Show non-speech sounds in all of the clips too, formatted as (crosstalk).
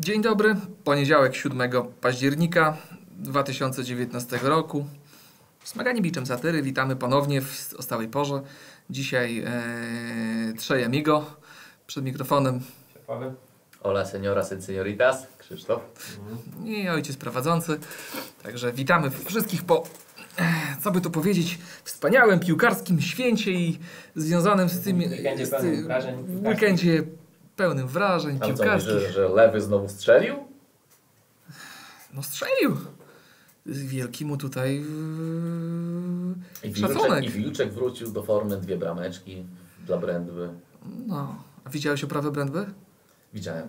Dzień dobry, poniedziałek 7 października 2019 roku. Smagani Biczem Satyry, witamy ponownie w o stałej porze. Dzisiaj e, trzej amigo przed mikrofonem Paweł? Hola señoras y señoritas, Krzysztof. i ojciec prowadzący. Także witamy wszystkich po, e, co by tu powiedzieć, wspaniałym piłkarskim święcie i związanym z tym... Weekendzie z tym- weekendzie pełnym wrażeń Tam piłkarskich. że, że lewy znowu strzelił? No strzelił. Wielki mu tutaj I yy, Wilczek, szacunek. I Wilczek wrócił do formy, dwie brameczki dla Brędby. No. A widziałeś oprawę Brędby? Widziałem.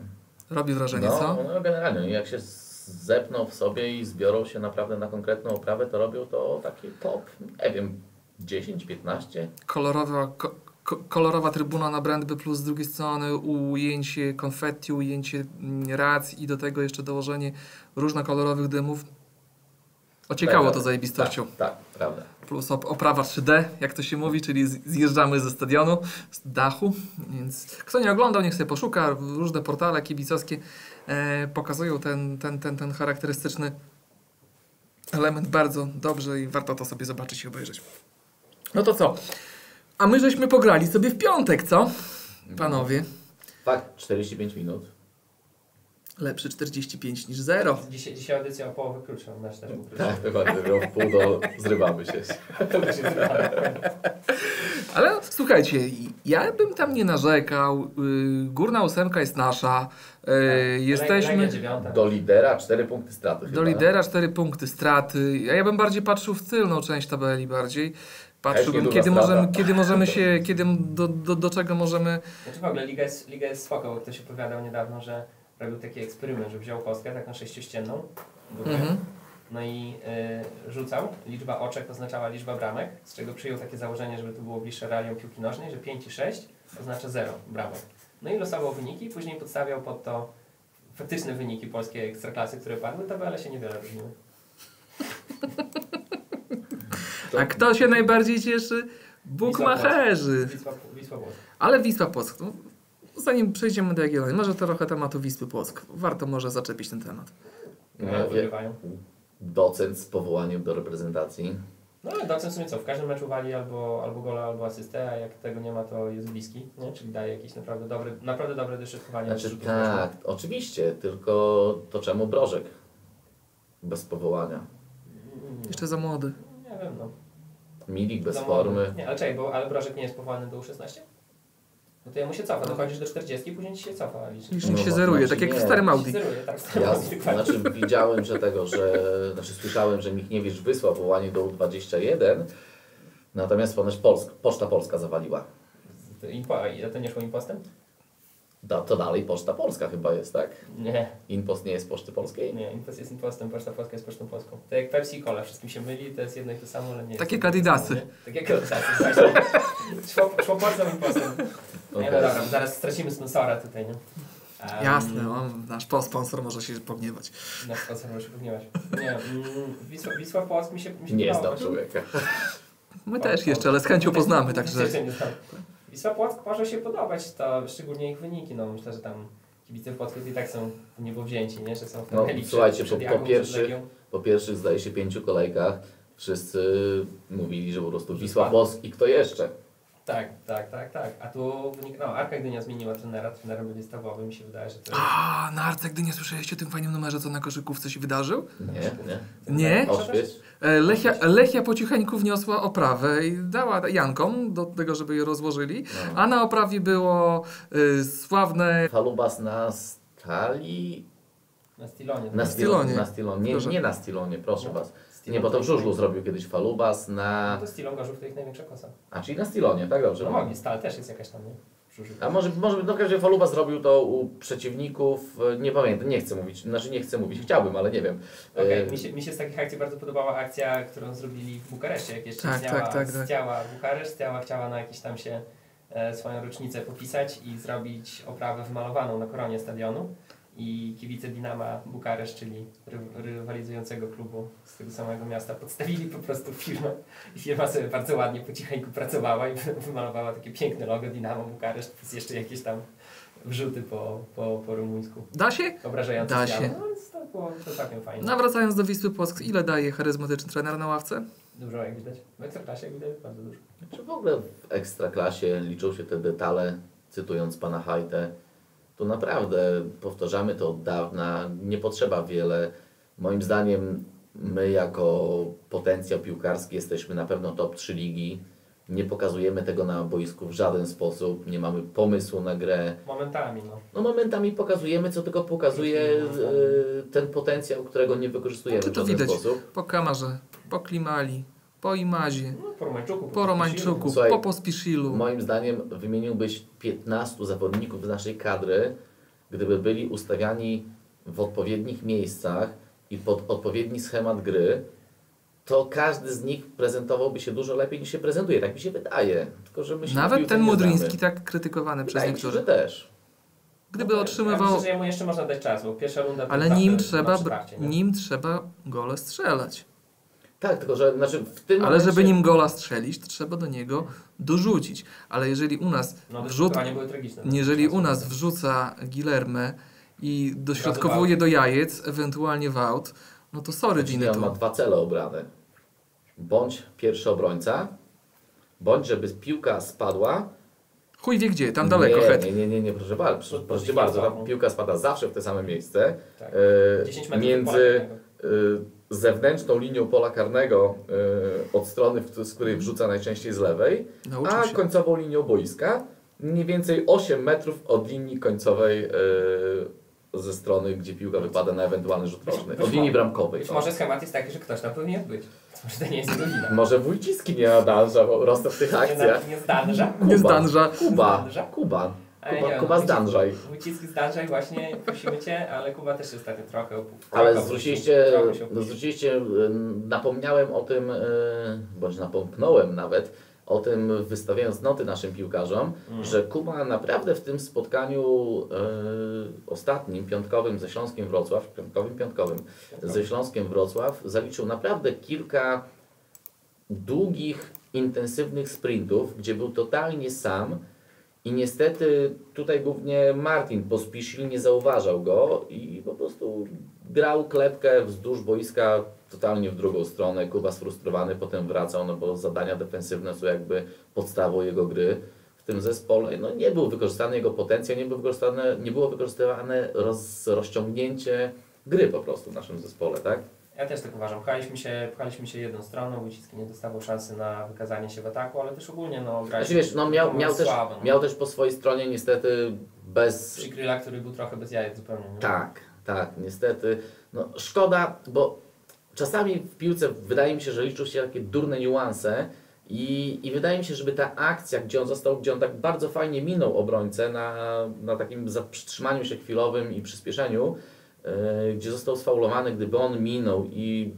Robi wrażenie, No, co? no generalnie, jak się zepną w sobie i zbiorą się naprawdę na konkretną oprawę, to robią to taki top, nie wiem, 10, 15. Kolorowa, ko, ko, kolorowa trybuna na Brędby plus z drugiej strony ujęcie konfetti, ujęcie mm, racji i do tego jeszcze dołożenie różnokolorowych dymów. Ociekało Mega. to zajebistością. Tak, tak, prawda. Plus op oprawa 3D, jak to się mówi, czyli zjeżdżamy ze stadionu, z dachu. Więc kto nie oglądał, niech sobie poszuka. Różne portale kibicowskie e, pokazują ten, ten, ten, ten charakterystyczny element bardzo dobrze i warto to sobie zobaczyć i obejrzeć. No to co? A my żeśmy pograli sobie w piątek, co? Panowie. Fakt, 45 minut. Lepszy 45 niż 0. Dzisiaj, dzisiaj audycja o połowę krótsza, nasz też był. Tak, dokładnie, miał w pół do zrywamy się. (laughs) Ale słuchajcie, ja bym tam nie narzekał. y, Górna ósemka jest nasza. y, Jesteśmy Legia dziewiąta. Do lidera 4 punkty straty do chyba. lidera, 4 punkty straty. A ja bym bardziej patrzył w tylną część tabeli bardziej. Patrzyłbym, kiedy możemy, kiedy możemy się, kiedy do, do, do czego możemy. Znaczy w ogóle Liga jest, Liga jest spoko, bo ktoś opowiadał niedawno, że robił taki eksperyment, że wziął kostkę taką sześciościenną Mhm. no i y, rzucał. Liczba oczek oznaczała liczbę bramek, z czego przyjął takie założenie, żeby to było bliższe realiom piłki nożnej, że 5 i 6 oznacza 0 bramek. No i losował wyniki, później podstawiał pod to faktyczne wyniki polskiej ekstraklasy, które padły, tabele się niewiele różniły. (laughs) A kto się najbardziej cieszy? Bukmacherzy. Wisła, Wisła Płock. Ale Wisła Płock. No, zanim przejdziemy do Jagiellonii, może trochę tematu Wisły Płock. Warto może zaczepić ten temat. No, No, jak- wygrywają. Docent z powołaniem do reprezentacji. No ale Docen w sumie co, w każdym meczu wali albo, albo gola, albo asystę, a jak tego nie ma, to jest bliski, nie? czyli daje jakieś naprawdę dobre, naprawdę dobre dośrodkowanie. Znaczy tak, oczywiście, tylko to czemu Brożek? Bez powołania. rożnych. Jeszcze za młody. Mm, Nie wiem, no. Milik bez Za formy. Nie, ale czekaj, bo ale Brożek nie jest powołany do U16? No to jemu się cofa, dochodzisz do 40, później ci się cofa. Licznik No, się zeruje, znaczy tak jak w nie. starym Audi. Zeruje, tak, Ja dokładnie. znaczy widziałem, że tego, że znaczy słyszałem, że Michniewicz wysłał powołanie do U21, natomiast ponoć Polsk, Poczta Polska zawaliła. A to nie szło impostem? Da, to dalej Poczta Polska chyba jest, tak? Nie, Inpost nie jest Poczty Polskiej? nie, impost jest impostem, Poczta Polska jest Pocztą Polską. To jak Pepsi i Cola, wszystkim się myli, to jest jedno i to samo, ale nie Tak jest jak jedno i to Adidasy. samo, nie? Tak jak Adidasy, właśnie. Szło, szło Polską impostem. Nie, Okej. no dobra, zaraz stracimy sponsora tutaj, nie? Um, Jasne, on, nasz po- sponsor może się pogniewać. Nasz sponsor może się pogniewać. Nie, mm, Wisła, Wisła Płock mi się, mi się Nie znam człowieka. My też jeszcze, ale z chęcią poznamy, także... Jeszcze nie znam. Wisła Płock może się podobać, to szczególnie ich wyniki, no myślę, że tam kibice Płocku i tak są w niebo wzięci, nie? Że są w No, tabeli słuchajcie, po- po Legią. Po pierwszych, zdaje się, pięciu kolejkach wszyscy mówili, że po prostu Wisła Płock i kto jeszcze? Tak, tak, tak, tak. A tu no Arka Gdynia zmieniła trenera, trenerem będzie stawowy, mi się wydaje, że to jest... A, na Arce, gdy nie słyszeliście o tym fajnym numerze, co na koszykówce się wydarzył? Nie, nie. Nie? Oświeć. E, Lechia, Lechia po cicheńku wniosła oprawę i dała Jankom do tego, żeby je rozłożyli. No. A na oprawie było y, sławne... Falubas na stali... Na Stilonie. Na. Stilonie. Na Stilonie. Nie, nie na Stilonie, proszę No. Was. Stilon Nie, bo to w jest żużlu zrobił kiedyś Falubas No na... to Stilon Gorzów to ich największa kosa. A, czyli na Stilonie, tak dobrze. No mogli, Stal też jest jakaś tam, nie? A może, może no w każdym razie Falubas zrobił to u przeciwników, e, nie pamiętam, nie chcę mówić, znaczy nie chcę mówić, chciałbym, ale nie wiem. Okej, E, mi, się, mi się z takich akcji bardzo podobała akcja, którą zrobili w Bukareszcie, jak jeszcze Tak, Stiała, tak, tak, tak. Stiała Bukareszt, Stiała chciała na jakieś tam się e, swoją rocznicę popisać i zrobić oprawę wymalowaną na koronie stadionu i kibice Dinama Bukaresz, czyli ry- rywalizującego klubu z tego samego miasta, podstawili po prostu firmę i firma sobie bardzo ładnie po cicheńku pracowała i wy- (laughs) wymalowała takie piękne logo Dinamo Bukaresz, plus jeszcze jakieś tam wrzuty po, po, po rumuńsku. Da się? Obrażające Da się. No więc to było to całkiem fajne. Nawracając do Wisły Płock, ile daje charyzmatyczny trener na ławce? Dużo jak widać. W Ekstraklasie jak widać bardzo dużo. Czy w ogóle w ekstraklasie liczą się te detale, cytując pana Hajtę, to naprawdę powtarzamy to od dawna, nie potrzeba wiele. Moim zdaniem my jako potencjał piłkarski jesteśmy na pewno top 3 ligi. Nie pokazujemy tego na boisku w żaden sposób, nie mamy pomysłu na grę. Momentami, no. No momentami pokazujemy, co tylko pokazuje e, ten potencjał, którego nie wykorzystujemy No to w żaden widać. sposób. Po Kamarze, po Klimali, po Imazie, no po Romańczuku. po Romańczuku, Słuchaj, po Pospiszilu. Moim zdaniem wymieniłbyś 15 zawodników z naszej kadry, gdyby byli ustawiani w odpowiednich miejscach i pod odpowiedni schemat gry, to każdy z nich prezentowałby się dużo lepiej niż się prezentuje. Tak mi się wydaje. Tylko, że my się na Nawet ten Mudryński, tak krytykowany przez Wydaje mi się, że niektórych. też. Gdyby Ja otrzymywał... myślę, że jeszcze można dać czas, bo pierwsza runda Ale nim trzeba, nim trzeba gole strzelać. Tak, tylko że znaczy w tym Ale żeby momencie- nim gola strzelić, to trzeba do niego dorzucić. Ale jeżeli u nas No wrzut, tragiczne. jeżeli u nas wrzuca Gilerme i dośrodkowuje do jajec, ewentualnie w aut, no to sorry Czyli Giny on ma dwa cele obrane. Bądź pierwszy obrońca, bądź żeby piłka spadła. Chuj wie gdzie, tam daleko, nie, het. nie, nie, nie, nie, proszę bardzo, proszę, proszę bardzo, tam piłka spada zawsze w te same miejsce. Tak. E, 10 metrów między zewnętrzną linią pola karnego e, od strony, z której wrzuca najczęściej z lewej, Nauczył a się. końcową linią boiska mniej więcej 8 metrów od linii końcowej e, ze strony, gdzie piłka wypada na ewentualny rzut rożny. Od linii bramkowej. Być o. może schemat jest taki, że ktoś tam powinien być. Może to nie jest jego wina. Może Wójciski nie nadąża po prostu w tych Nie, akcjach. na- nie zdanża. Nie zdanża. Kuba. Zdanża? Kuba. Kuba, nie, Kuba no, zdanżaj. Wójcicki zdanżaj właśnie, prosimy Cię, ale Kuba też się ostatnio trochę Ale zwróciliście, opuścił, no opuścił. zwróciliście, y, napomniałem o tym, y, bądź napomknąłem nawet, o tym wystawiając noty naszym piłkarzom, Mm. że Kuba naprawdę w tym spotkaniu y, ostatnim, piątkowym ze Śląskiem Wrocław, piątkowym, piątkowym, ze Śląskiem Wrocław zaliczył naprawdę kilka długich, intensywnych sprintów, gdzie był totalnie sam i niestety tutaj głównie Martin Pospisil nie zauważał go i po prostu grał klepkę wzdłuż boiska totalnie w drugą stronę. Kuba sfrustrowany potem wracał, no bo zadania defensywne są jakby podstawą jego gry w tym zespole. No nie był wykorzystany jego potencjał, nie, był wykorzystane, nie było wykorzystywane roz, rozciągnięcie gry po prostu w naszym zespole, tak? Ja też tak uważam. Pchaliśmy się, pchaliśmy się jedną stroną, Wójcicki nie dostawał szansy na wykazanie się w ataku, ale też ogólnie no, graliśmy Znaczy wiesz, no miał, miał, też, słabo, no. miał też po swojej stronie niestety bez... Przykryla, który był trochę bez jajek zupełnie. Nie? Tak, tak, niestety. No szkoda, bo czasami w piłce wydaje mi się, że liczą się takie durne niuanse i, i wydaje mi się, żeby ta akcja, gdzie on został, gdzie on tak bardzo fajnie minął obrońcę na, na takim zatrzymaniu się chwilowym i przyspieszeniu, gdzie został sfaulowany, gdyby on minął i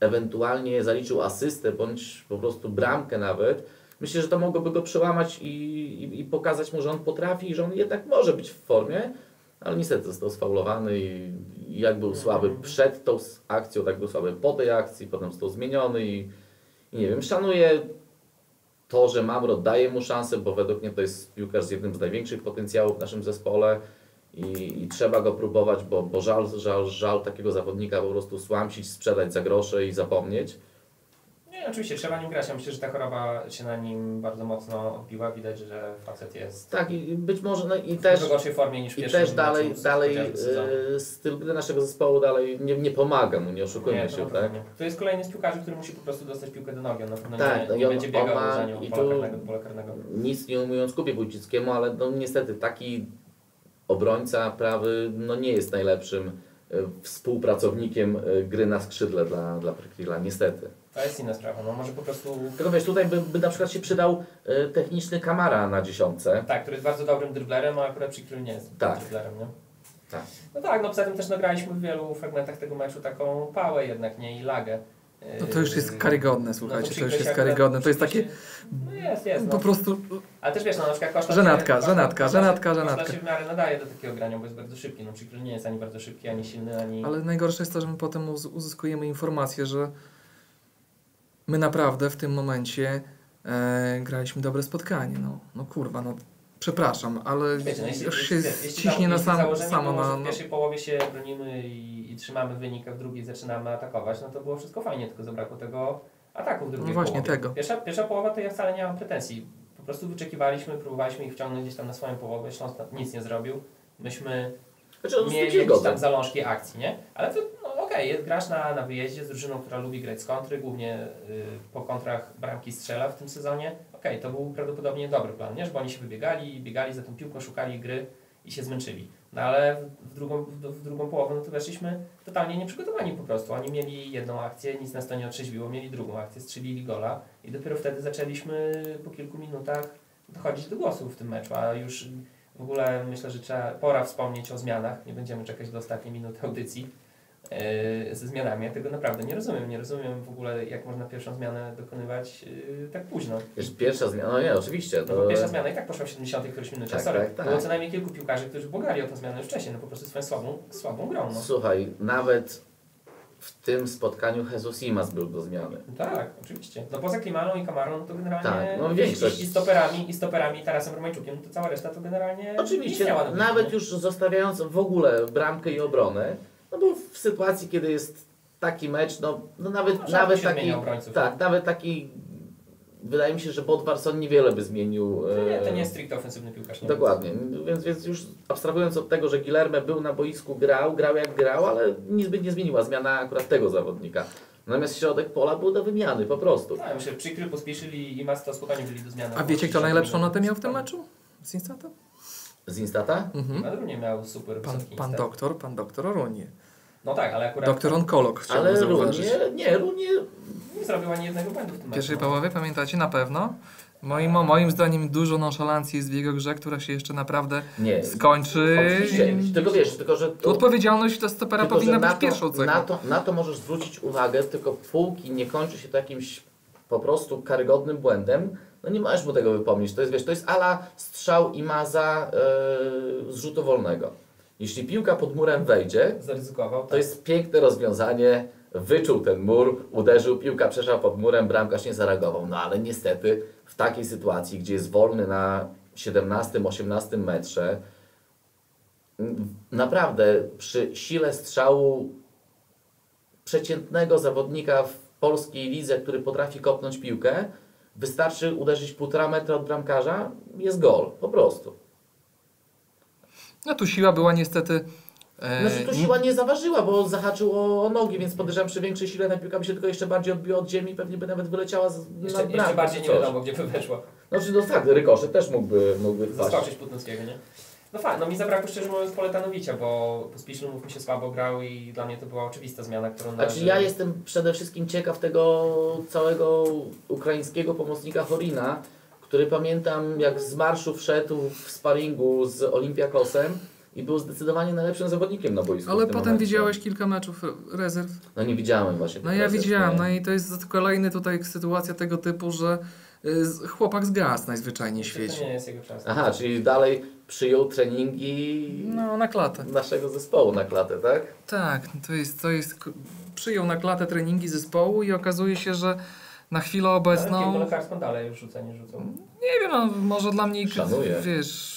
ewentualnie zaliczył asystę bądź po prostu bramkę nawet, myślę, że to mogłoby go przełamać i, i, i pokazać mu, że on potrafi i że on jednak może być w formie, ale niestety został sfaulowany i, jak był słaby przed tą akcją, tak był słaby po tej akcji, potem został zmieniony i, i nie wiem, szanuję to, że Mamro daje mu szansę, bo według mnie to jest piłkarz z jednym z największych potencjałów w naszym zespole i, i trzeba go próbować, bo, bo żal, żal, żal takiego zawodnika po prostu słamsić, sprzedać za grosze i zapomnieć. Nie, oczywiście trzeba nim grać. Ja myślę, że ta choroba się na nim bardzo mocno odbiła. Widać, że facet jest Tak, i być może, no i w też... gorszej formie niż I też dalej, dalej sezonu. e, styl gry naszego zespołu dalej nie, nie pomaga mu, nie oszukujmy Nie, to się, na tak? nie. To jest kolejny z piłkarzy, który musi po prostu dostać piłkę do nogi. On na pewno Tak, nie, no i nie on- będzie biegał ma- za nią i pola tu- karnego do pola karnego. Nic nie umując Kubie Wójcickiemu, ale no niestety taki obrońca prawy no nie jest najlepszym e, współpracownikiem e, gry na skrzydle dla, dla Prekrila, niestety. To jest inna sprawa. No może po prostu... Tylko wiesz, tutaj by, by na przykład się przydał e, techniczny Kamara na dziesiątce. Tak, który jest bardzo dobrym dryblerem, a akurat Przykryl nie jest Tak. dryblerem, nie? Tak. No tak, no poza tym też nagraliśmy w wielu fragmentach tego meczu taką pałę jednak, nie? I lagę. No to już jest karygodne, no słuchajcie, to Przykryl już jest karygodne. To jest takie No jest, jest. po No. prostu Ale też wiesz, no na przykład Koszta Żenatka, Koszta- żenatka, Koszta żenatka, żenatka. Koszta się w miarę nadaje do takiego grania, bo jest bardzo szybki. No Przykryl nie jest ani bardzo szybki, ani silny, ani... Ale najgorsze jest to, że my potem uz- uzyskujemy informację, że my naprawdę w tym momencie e, graliśmy dobre spotkanie. No, no kurwa, no Przepraszam, ale Wiecie, no jeśli, już się jeśli, ciśnie na sam, samo na... w pierwszej połowie się bronimy i, i trzymamy wynik, a w drugiej zaczynamy atakować, no to było wszystko fajnie, tylko zabrakło tego ataku w drugiej No właśnie połowie. tego. Pierwsza, pierwsza połowa to ja wcale nie mam pretensji. Po prostu wyczekiwaliśmy, próbowaliśmy ich wciągnąć gdzieś tam na swoją połowę, Śląsk tam nic nie zrobił. Myśmy Znaczy, mieli jakieś godę. tam zalążki akcji, nie? Ale to no, okej, jest grasz na, na wyjeździe z drużyną, która lubi grać z kontry, głównie y, po kontrach bramki strzela w tym sezonie. Okej, to był prawdopodobnie dobry plan, nie? Żeby oni się wybiegali, biegali za tą piłką, szukali gry i się zmęczyli. No ale w, drugą, w, drugą połowę no to weszliśmy totalnie nieprzygotowani po prostu. Oni mieli jedną akcję, nic nas to nie otrzeźwiło, mieli drugą akcję, strzelili gola i dopiero wtedy zaczęliśmy po kilku minutach dochodzić do głosu w tym meczu, a już w ogóle myślę, że trzeba, pora wspomnieć o zmianach. Nie będziemy czekać do ostatniej minuty audycji ze zmianami. Ja tego naprawdę nie rozumiem. Nie rozumiem w ogóle, jak można pierwszą zmianę dokonywać yy, tak późno. Wiesz, pierwsza zmiana, no nie, oczywiście. No To... bo pierwsza zmiana i tak poszła w 70 którymś minucie. Tak, Sorry, tak, tak. Było co najmniej kilku piłkarzy, którzy błagali o tę zmianę już wcześniej, no po prostu swoją słabą, słabą grą. No. Słuchaj, nawet w tym spotkaniu Jesus Imas był do zmiany. No Tak, oczywiście. No poza Klimaną i Kamarą, no to generalnie Tak, no większość- i, stoperami, i stoperami, Tarasem Romańczukiem, no to cała reszta to generalnie nie Oczywiście, nawet już zostawiając w ogóle bramkę i obronę, no bo w sytuacji, kiedy jest taki mecz, no, no nawet, No, nawet taki, tak, nawet taki, wydaje mi się, że Bodvarsson niewiele by zmienił. To nie, to e, nie jest stricte ofensywny piłkarz. Nie? Dokładnie, więc, więc już abstrahując od tego, że Guilherme był na boisku, grał, grał jak grał, ale nic by nie zmieniła zmiana akurat tego zawodnika. Natomiast środek pola był do wymiany, po prostu. Tak, myślę, że Przykry, Pospieszyli i Masta spokojnie byli do zmiany. A wiecie, kto najlepszą notę miał w tym meczu? Z Instata? Z Instata? Mhm. Madru nie miał super Pan, pan doktor, pan doktor Runie. No tak, ale akurat Doktor onkolog chciałbym Ale zauważyć. Runie, nie, Runie nie zrobił ani jednego błędu w tym pierwszej połowie, pamiętacie, na pewno. Moim, moim zdaniem dużo nonszalancji jest w jego grze, która się jeszcze naprawdę nie. skończy. Oczywiście, tylko wiesz, tylko że to, odpowiedzialność dla stopera tylko, powinna być to, pierwszą cechą. na, to, na to możesz zwrócić uwagę, tylko póki nie kończy się to jakimś po prostu karygodnym błędem, no nie możesz mu tego wypomnieć. To jest, wiesz, to jest ala strzał i maza yy, z rzutu wolnego. Jeśli piłka pod murem wejdzie, tak. to jest piękne rozwiązanie, wyczuł ten mur, uderzył, piłka przeszła pod murem, bramkarz nie zareagował. No ale niestety w takiej sytuacji, gdzie jest wolny na 17-18 metrze, naprawdę przy sile strzału przeciętnego zawodnika w polskiej lidze, który potrafi kopnąć piłkę, wystarczy uderzyć półtora metra od bramkarza, jest gol, po prostu. No tu siła była niestety... e, Znaczy tu siła nie zaważyła, bo zahaczył o, o nogi, więc podejrzewam przy większej sile ta piłka by się tylko jeszcze bardziej odbiła od ziemi, pewnie by nawet wyleciała z, Jeszcze, na jeszcze bardziej nie wiadomo, gdzie by weszło. Znaczy no tak, rykoszet też mógłby, mógłby. Zaskoczyć Putnowskiego, nie? No fajnie, no mi zabrakło szczerze mówiąc Poletanowicia, bo Pospieszny mów mi się słabo grał i dla mnie to była oczywista zmiana, którą Znaczy należy... ja jestem przede wszystkim ciekaw tego całego ukraińskiego pomocnika Horina, który pamiętam jak z marszu wszedł w sparingu z Olympiakosem i był zdecydowanie najlepszym zawodnikiem na boisku. Ale potem momencie. widziałeś kilka meczów rezerw. No nie widziałem właśnie. No ja rezerw, widziałem, nie. no i to jest kolejny tutaj sytuacja tego typu, że y, z- chłopak zgasł najzwyczajniej w To świecie. nie jest jego czas. Aha, czyli dalej przyjął treningi No, na klatę. naszego zespołu na klatę, tak? Tak, to jest, to jest, przyjął na klatę treningi zespołu i okazuje się, że na chwilę Ale obecną, lekarską dalej już rzuca, nie rzucą. nie wiem, no, może dla mnie, Szanuję. wiesz,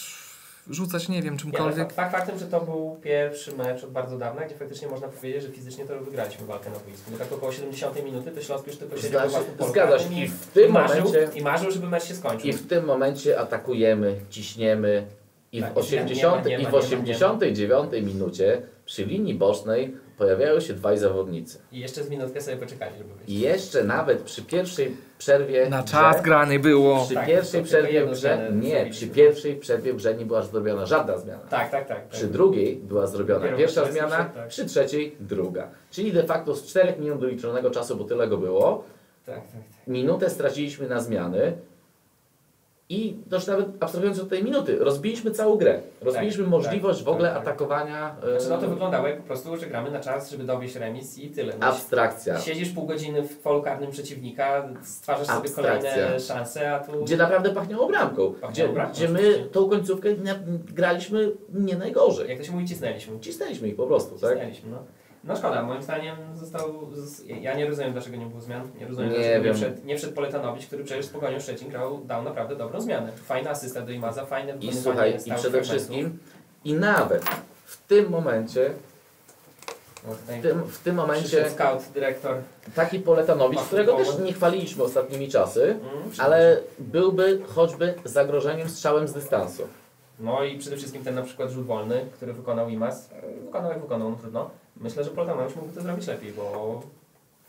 rzucać nie wiem Nie, no, czymkolwiek. fakt faktem, że to był pierwszy mecz od bardzo dawna, gdzie faktycznie można powiedzieć, że fizycznie to wygraliśmy walkę na boisku. Bo tak około 70 minuty to Śląsk już tylko własnym polu zgadzasz i i, w tym i, marzył, momencie i marzył, żeby mecz się skończył. i w tym momencie atakujemy, ciśniemy i w Tak, 80 nie ma, nie i ma, w nie ma. 89 minucie przy linii bocznej pojawiają się dwaj zawodnicy. I jeszcze z minutkę sobie poczekali, żeby wyjść. I jeszcze nawet przy pierwszej przerwie Na czas grze, grany było. przy Tak, pierwszej przerwie w grze, nie, przy pierwszej przerwie w grze nie była zrobiona żadna zmiana. Tak, tak, tak. Przy tak. drugiej była zrobiona Dopiero pierwsza przez zmiana, tak. przy trzeciej druga. Czyli de facto z 4 minut doliczonego czasu, bo tyle go było, Tak, tak, tak. minutę straciliśmy na zmiany i też nawet abstrahując od tej minuty, rozbiliśmy całą grę. Rozbiliśmy Tak, możliwość tak, w ogóle tak, tak. atakowania. Znaczy, no to e, wyglądało jak po prostu, że gramy na czas, żeby dowieść remis i tyle. Abstrakcja. Siedzisz pół godziny w polu karnym przeciwnika, stwarzasz sobie Abstrakcja. kolejne szanse, a tu... Gdzie naprawdę pachniało bramką. Pachniało Gdzie, bramką, gdzie my tą końcówkę graliśmy nie najgorzej. Jak to się mówi, cisnęliśmy. Cisnęliśmy ich po prostu, tak? Cisnęliśmy, no. No szkoda, moim zdaniem został. Ja nie rozumiem, dlaczego nie było zmian. Nie rozumiem, Nie dlaczego wiem. nie wszedł, nie wszedł Poletanowicz, który przecież z Pogonią Szczecin grał, dał naprawdę dobrą zmianę. Fajna asysta do Imaza, fajne I słuchaj, i przede wszystkim, i nawet w tym momencie, w tym, w tym momencie scout, dyrektor. taki Poletanowicz, którego też nie chwaliliśmy ostatnimi czasy, Mm, ale byłby choćby zagrożeniem strzałem z dystansu. No i przede wszystkim ten na przykład rzut wolny, który wykonał Imaz. Wykonał jak wykonał, no trudno. Myślę, że Poletanowicz mógłby to zrobić lepiej, bo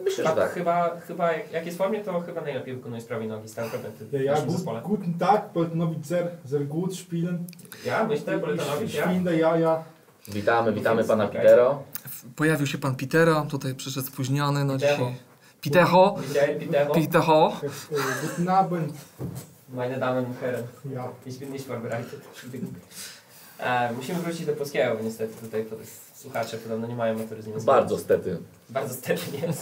Myślę, że tak, tak. chyba, chyba jak, jest w formie, to chyba najlepiej wykonuje z prawej nogi stałe fragmenty w Ja, naszym zespole. guten Tag, Poltenowic sehr, sehr gut spielen. Ja myślę, Poletanowicz, Ich ja. ja, ja. Witamy, witamy pana okej. Pitero. Pojawił się pan Pitero, tutaj przyszedł spóźniony, no Pitero. dzisiaj. Pitero. Pitecho. Äh, guten Abend. Meine Damen und Herren. Ja. Ich bin nicht vorbereitet. Musimy wrócić do polskiego, bo niestety tutaj to jest, słuchacze podobno nie mają maturyzmu. Bardzo stety. Bardzo stety nie (laughs)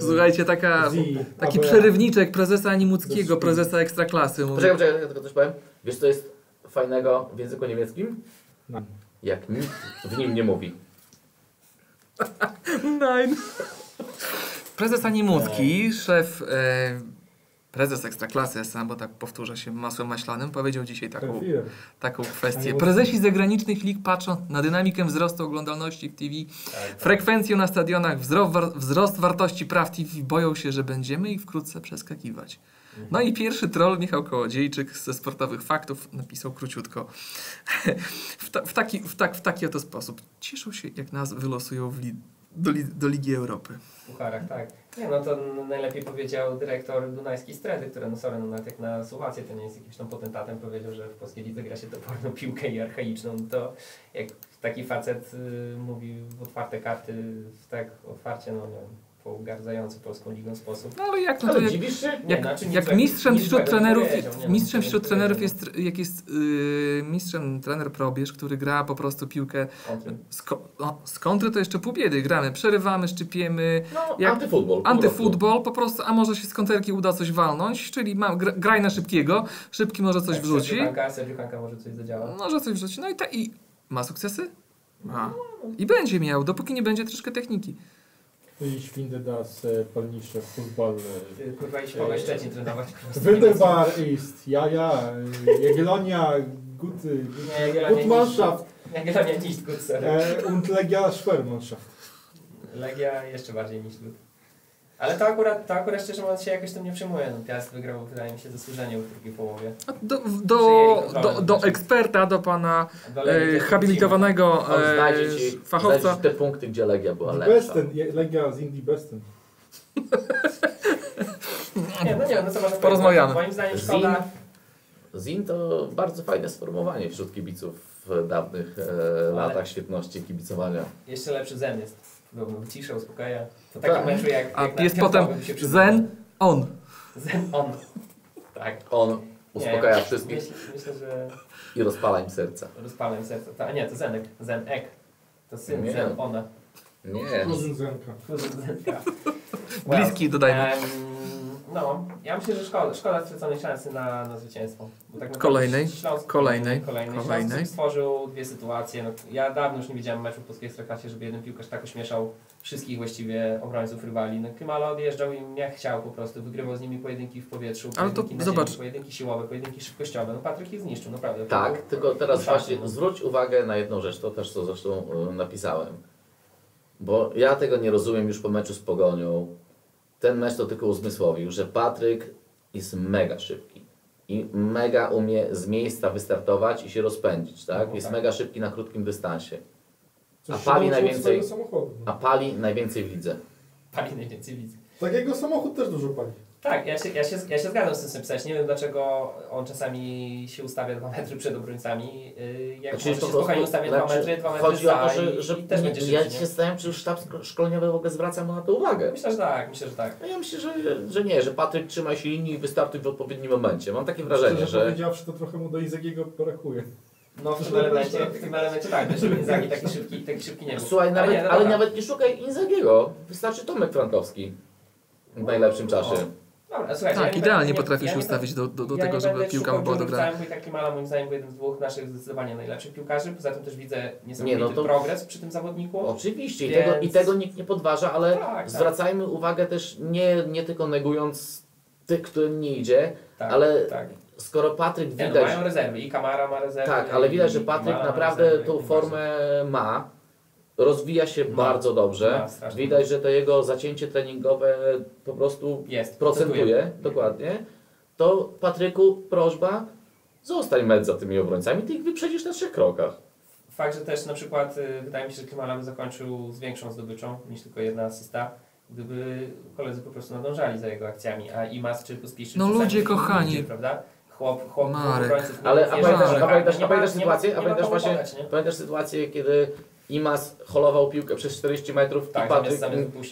Słuchajcie, taka, taki przerywniczek prezesa Animuckiego, prezesa Ekstraklasy. Poczekaj, poczekaj, ja tylko coś powiem. Wiesz co jest fajnego w języku niemieckim? Nein. Jak nikt w nim nie mówi. (laughs) Nein. Prezes Animucki, szef, e, prezes Ekstraklasy SA, bo tak powtórzę się masłem maślanym, powiedział dzisiaj taką, taką kwestię. Prezesi zagranicznych lig patrzą na dynamikę wzrostu oglądalności w TV, frekwencję na stadionach, wzrost, war, wzrost wartości praw TV, boją się, że będziemy ich wkrótce przeskakiwać. No i pierwszy troll, Michał Kołodziejczyk ze Sportowych Faktów napisał króciutko. (laughs) w, ta, w, taki, w, tak, w taki oto sposób. Cieszą się, jak nas wylosują li, do, li, do Ligi Europy. W pucharach, tak. Nie, no to najlepiej powiedział dyrektor Dunajskiej Stredy, który, no sorry, no nawet jak na Słowację to nie jest jakimś tam potentatem, powiedział, że w polskiej lidze gra się toporną piłkę i archaiczną, to jak taki facet y, mówi w otwarte karty, tak otwarcie, no nie wiem, pogardzający polską ligą sposób. No ale jak no to Ale jak, dziwisz się? Nie, jak, znaczy jak złego- mistrzem wśród złego trenerów, nie, mistrzem wśród trenerów jest, jak jest yy, mistrzem trener Probierz, który gra po prostu piłkę z, kontry to jeszcze pół biedy. Gramy, przerywamy, szczypiemy, No, Jak- antyfutbol. po Antyfutbol po prostu, a może się z konterki uda coś walnąć, czyli ma, gra, graj na szybkiego, szybki może coś Tak, wrzuci, Sergiuchanka może coś zadziała. może coś wrzuci, no i, ta, i ma sukcesy? Ma. I będzie miał, dopóki nie będzie troszkę techniki. Ich finde, dass äh, polnische Fußball Ty, Kurwa iść kogoś Szczecin trenować. wunderbar ist. Ja, ja. Äh, Jagiellonia, gut nicht. Mannschaft. Jagiellonia niż gut, sorry. Und Legia schwer Mannschaft. Legia jeszcze bardziej niż Lud. Ale to akurat, to akurat szczerze mówiąc się jakoś tym nie przejmuje. No, Piast wygrał, wydaje mi się, zasłużenie w drugiej połowie. Do, do, do, do eksperta, do pana e, habilitowanego e, ci, fachowca. te punkty, gdzie Legia była lepsza. Besten, Legia sind die Besten. Nie, no nie, no co można Porozmawiamy. Moim zdaniem szkoda... Zin to bardzo fajne sformułowanie wśród kibiców w dawnych e, latach świetności kibicowania. Jeszcze lepszy Zen jest. Podobno wycisza, uspokaja. Po takim Tak. meczu jak... A jak jest potem. Zen, on. Zen on. Tak. On uspokaja Nie, wszystkich Myślę, myślę, że i rozpala im serca. rozpalę im serce. To, a nie, to Zenek. Zen Ek. To syn Nie. Zen ona. Nie. Kuzyn Zenka. Zenka. Bliski, dodajmy. Em, no, ja myślę, że szkoda, szkoda straconej szansy na, na zwycięstwo. Bo tak Kolejnej, Śląsk, kolejnej, kolejnej. kolejnej. Śląsk stworzył dwie sytuacje. No, ja dawno już nie widziałem meczu w polskiej Ekstraklasie, żeby jeden piłkarz tak ośmieszał wszystkich właściwie obrońców rywali. No, Kymalo odjeżdżał im jak chciał po prostu, wygrywał z nimi pojedynki w powietrzu, Ale to pojedynki na zobacz. ziemi, pojedynki siłowe, pojedynki szybkościowe. No Patryk ich zniszczył, naprawdę. Tak, To był- tylko teraz był szansa, właśnie no. zwróć uwagę na jedną rzecz, to też co zresztą y, napisałem. Bo ja tego nie rozumiem już po meczu z Pogonią. Ten mecz to tylko uzmysłowił, że Patryk jest mega szybki. I mega umie z miejsca wystartować i się rozpędzić, tak? No, Jest tak. mega szybki na krótkim dystansie. Coś A pali najwięcej- samochodu. A pali najwięcej w lidze. Pali najwięcej widzę. Tak jego samochód też dużo pali. Tak, ja się, ja, się, ja się zgadzam z tym Sympsesz. Nie wiem dlaczego on czasami się ustawia dwa metry przed obrońcami. Yy, Jak Znaczy, może po się prostu- spokojnie dwa znaczy, metry, dwa metry Chodzi o to, że, że też nie, będzie ja się nie? zastanawiam, czy już sztab szko- szkoleniowy w ogóle zwraca mu na to uwagę. Myślę, że tak, myślę, że tak. No ja myślę, że, że nie, że Patryk trzyma się linii i wystartuj w odpowiednim momencie. Mam takie wrażenie, Szczerze że... powiedziawszy, to trochę mu do Izagiego brakuje. No w tym elemencie, w tym elemencie tak, też Inzaghi taki szybki, taki szybki nie był. Słuchaj, nawet, nie, no ale dobra. nawet nie szukaj Inzagiego. Wystarczy Tomek Frankowski w najlepszym czasie. Dobra, słuchajcie, ja Tak, nie idealnie będę- potrafisz ja nie ustawić do, do, do ja tego, nie żeby będę piłka szukał była dograna. Wcale, bo i tak Klimala moim zdaniem był jeden z dwóch naszych zdecydowanie najlepszych piłkarzy. Poza tym też widzę niesamowity Nie, no to- progres przy tym zawodniku. Oczywiście, i, Więc- tego, i tego nikt nie podważa, ale Tak, tak. zwracajmy uwagę też nie, nie tylko negując tych, którym nie idzie, tak, ale tak. skoro Patryk Nie, no, widać, mają rezerwy i Kamara ma rezerwy. tak, ale widać, że i Patryk naprawdę rezerwy, tą i formę ma, rozwija się Ma. bardzo dobrze, strasznie. widać, że to jego zacięcie treningowe po prostu Jest, procentuje, dokładnie, to Patryku, prośba, zostań metr za tymi obrońcami, ty ich wyprzedzisz na trzech krokach. Fakt, że też na przykład y, wydaje mi się, że Klimala by zakończył z większą zdobyczą niż tylko jedna asysta, gdyby koledzy po prostu nadążali za jego akcjami, a Imas czy Pospiszy No ludzie kochani. Idzie, prawda? Chłop, chłop Marek. nie Ale a pamiętasz, a pamiętasz, nie a pamiętasz sytuację? A pamiętasz właśnie, pamiętasz sytuację, kiedy Imas holował piłkę przez 40 metrów Tak, i Patryk...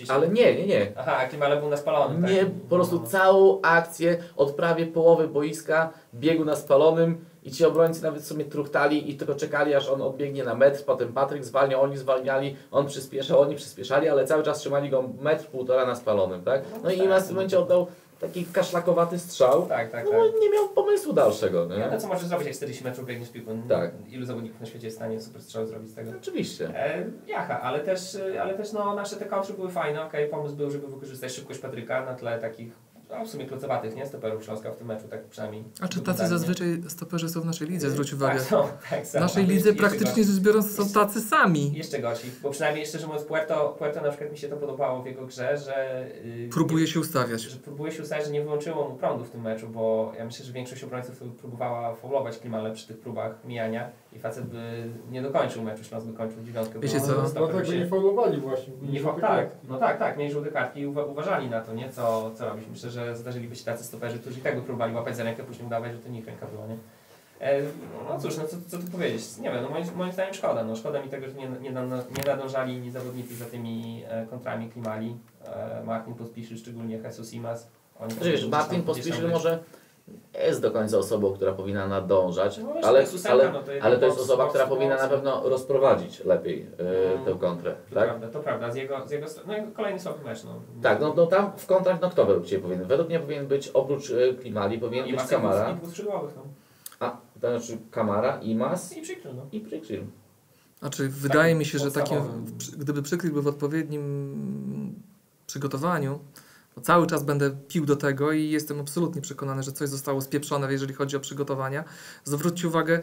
Ale nie, nie, nie. Aha, a Klimala był na spalonym, Nie, tak? po prostu No. całą akcję od prawie połowy boiska biegł na spalonym i ci obrońcy nawet sobie truchtali i tylko czekali aż on odbiegnie na metr, potem Patryk zwalniał, oni zwalniali, on przyspieszał, oni przyspieszali, ale cały czas trzymali go metr, półtora na spalonym, tak? No i tak. Imas w tym momencie oddał taki kaszlakowaty strzał, Tak, tak, no tak. nie miał pomysłu dalszego, Nie? No co możesz zrobić, jak 40 metrów biegniesz piłką? Tak. Ilu zawodników na świecie jest w stanie super strzał zrobić z tego? Oczywiście. E, ale też, e, ale też no, nasze te kontry były fajne, okej, pomysł był, żeby wykorzystać szybkość Patryka na tle takich, no w sumie klocowatych, nie? Stoperów Śląska w tym meczu, tak przynajmniej. A czy tacy zazwyczaj stoperzy są w naszej lidze, zwróć uwagę. Tak, są, (laughs) tak, W są. naszej Jeszcze- lidze jeszcze praktycznie rzecz biorąc są tacy sami. Jeszcze gorsi, bo przynajmniej szczerze mówiąc Puerto, Puerto na przykład mi się to podobało w jego grze, że... Yy, Próbuje się ustawiać. Że próbuje się ustawić, że nie wyłączyło mu prądu w tym meczu, bo ja myślę, że większość obrońców próbowała faulować Klimale przy tych próbach mijania i facet by nie dokończył meczu, Śląsk by kończył dziewiątkę. Wiecie bo co? by Dlatego się- nie faulowali właśnie. nie, fa- tak, no tak, tak, mieli żółte kartki i uwa- uważali na to, nie? Co, co robić. Myślę, że zdarzyliby się tacy stoperzy, którzy i tak by próbowali łapać za rękę, później udawać, że to nie ich ręka była, nie? E, no cóż, no co, co tu powiedzieć? Nie wiem, no moim, moim zdaniem szkoda. No, szkoda mi tego, że nie, nie, nie nadążali inni zawodnicy za tymi e, kontrami Klimali. E, Martin Pospiszy, szczególnie Jesus Imas. Oni Znaczy, wiesz, Martin być. może nie jest do końca osobą, która powinna nadążać, No właśnie, to ale, ale, no to jednak ale to jest osoba, która powinna na pewno rozprowadzić lepiej yy, tę kontrę, To tak? prawda, to prawda. Z jego, z jego strony, no kolejny słaby mecz. No. Tak, no, no tam w kontrakt, no kto według Ciebie powinien? Według mnie powinien być oprócz y, Klimali, powinien być Kamara, I dwóch skrzydłowych, no. a to znaczy Kamara, Imas I przykrył, no. i Prykryl. Znaczy, wydaje mi się, że takim, gdyby przykrył był w odpowiednim przygotowaniu, to cały czas będę pił do tego i jestem absolutnie przekonany, że coś zostało spieprzone, jeżeli chodzi o przygotowania. Zwróćcie uwagę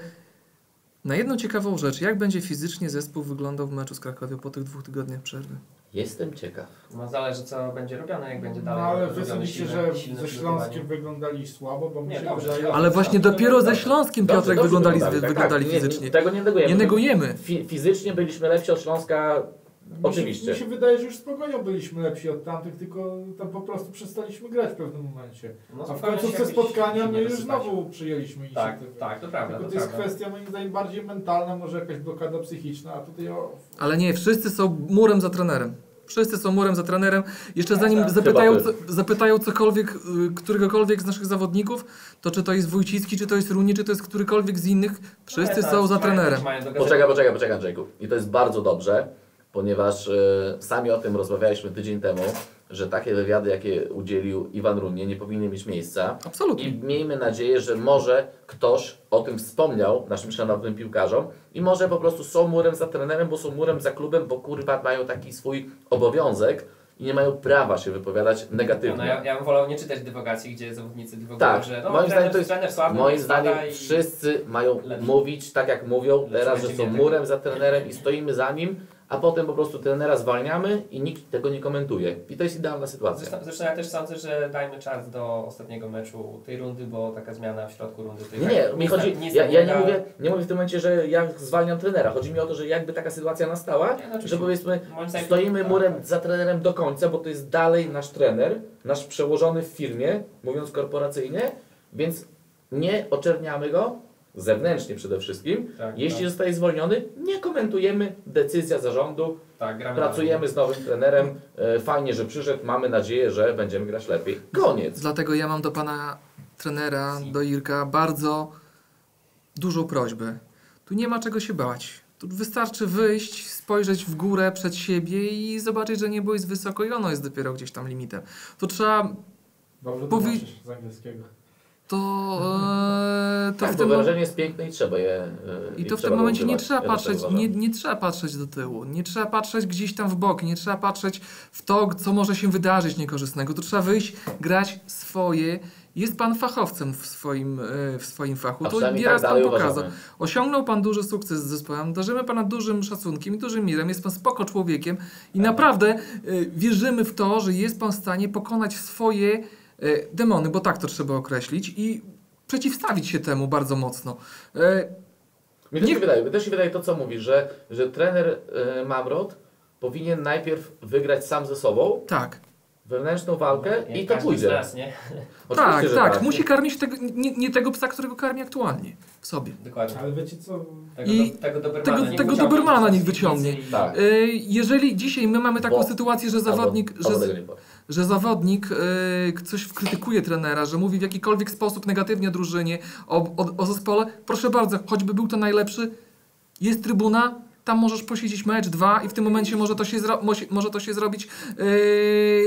na jedną ciekawą rzecz. Jak będzie fizycznie zespół wyglądał w meczu z Krakowią po tych dwóch tygodniach przerwy? Jestem ciekaw. No zależy co będzie robione, jak będzie No dalej. ale wy robione sądzicie, silne- że silne ze. Śląskiem wyglądali słabo, bo Nie, dobrze, wydaje... dobrze. Ale właśnie dopiero ze. Śląskiem Dobrze, Piotrek dobrze wyglądali, tak, wyglądali tak, nie, fizycznie. Nie, tego nie negujemy. Nie negujemy. Fi, fizycznie byliśmy lepsi od Śląska, Mi się, Oczywiście. mi się wydaje, że już z Pogonią byliśmy lepsi od tamtych, tylko tam po prostu przestaliśmy grać w pewnym momencie. No, A w spokojnie końcówce spotkania my już znowu przyjęliśmy Tak, inicjatywę. tak, to prawda, Tylko to to jest prawda. kwestia moim zdaniem bardziej mentalna, może jakaś blokada psychiczna, a tutaj o... Ale nie, wszyscy są murem za trenerem. Wszyscy są murem za trenerem. Jeszcze Ja zanim tak. zapytają, co, zapytają cokolwiek, y, któregokolwiek z naszych zawodników, to czy to jest Wójcicki, czy to jest Runi, czy to jest którykolwiek z innych, wszyscy Nie, tak, są za trenerem. Poczekaj, poczekaj, poczekaj Andrzejku. I to jest bardzo dobrze, ponieważ e, sami o tym rozmawialiśmy tydzień temu, że takie wywiady, jakie udzielił Iwan Runie, nie powinny mieć miejsca. Absolutnie. I miejmy nadzieję, że może ktoś o tym wspomniał naszym szanownym piłkarzom i może po prostu są murem za trenerem, bo są murem za klubem, bo kurwa mają taki swój obowiązek i nie mają prawa się wypowiadać negatywnie. No, ja, ja bym wolał nie czytać dywogacji, gdzie zawodnicy dywogują, Tak, że no, moim trener, zdaniem to jest- trener słaby, Moim zdaniem i... wszyscy mają Lepszy. mówić tak jak mówią teraz, że są murem za trenerem i stoimy za nim, a potem po prostu trenera zwalniamy i nikt tego nie komentuje. I to jest idealna sytuacja. Zresztą, zresztą ja też sądzę, że dajmy czas do ostatniego meczu tej rundy, bo taka zmiana w środku rundy Nie, nie, mi chodzi, nic ja, ja nie mówię, nie mówię w tym momencie, że ja zwalniam trenera. Chodzi mi o to, że jakby taka sytuacja nastała, Nie, no że powiedzmy stoimy tak, murem za trenerem do końca, bo to jest dalej nasz trener, nasz przełożony w firmie, mówiąc korporacyjnie, więc nie oczerniamy go, zewnętrznie przede wszystkim. Tak, Jeśli tak, zostaje zwolniony, nie komentujemy, decyzja zarządu, tak, pracujemy z nowym trenerem, e, fajnie, że przyszedł, mamy nadzieję, że będziemy grać lepiej. Koniec. Dlatego ja mam do pana trenera, do Irka bardzo dużą prośbę. Tu nie ma czego się bać. Tu wystarczy wyjść, spojrzeć w górę przed siebie i zobaczyć, że niebo jest wysoko i ono jest dopiero gdzieś tam limitem. Tu trzeba Dobrze z angielskiego. To, e, to Tak, w tym wyrażenie jest piękne i trzeba je e, I to w tym momencie nie trzeba tak patrzeć, nie, nie trzeba patrzeć do tyłu, nie trzeba patrzeć gdzieś tam w bok, nie trzeba patrzeć w to, co może się wydarzyć niekorzystnego. Tu trzeba wyjść, grać swoje. Jest pan fachowcem w swoim, e, w swoim fachu. A To nieraz tak pan pokazał. uważamy. Osiągnął pan duży sukces z zespołem, darzymy pana dużym szacunkiem i dużym mirem, jest pan spoko człowiekiem i Tak. naprawdę e, wierzymy w to, że jest pan w stanie pokonać swoje demony, bo tak to trzeba określić i przeciwstawić się temu bardzo mocno. E, Mi też Nie- się wydaje, mi też się wydaje to, co mówi, że, że trener e, Mamrot powinien najpierw wygrać sam ze sobą tak. wewnętrzną walkę Jak i to pójdzie. Z nas, nie? Tak, że tak, Musi karmić tego, nie, nie tego psa, którego karmi aktualnie w sobie. Dokładnie. Ale wiecie co? Tego, I do, tego Dobermana tego- niech tego wyciągnie Dobermana niech wyciągnie. i- Tak. E, Jeżeli dzisiaj my mamy taką Bo- sytuację, że zawodnik, Albo, albo że, tego nie powiem. Że zawodnik e, coś krytykuje trenera, że mówi w jakikolwiek sposób negatywnie o drużynie, o, o, o zespole, proszę bardzo, choćby był to najlepszy, jest trybuna, tam możesz posiedzieć mecz, dwa i w tym momencie może to się, może to się zrobić e,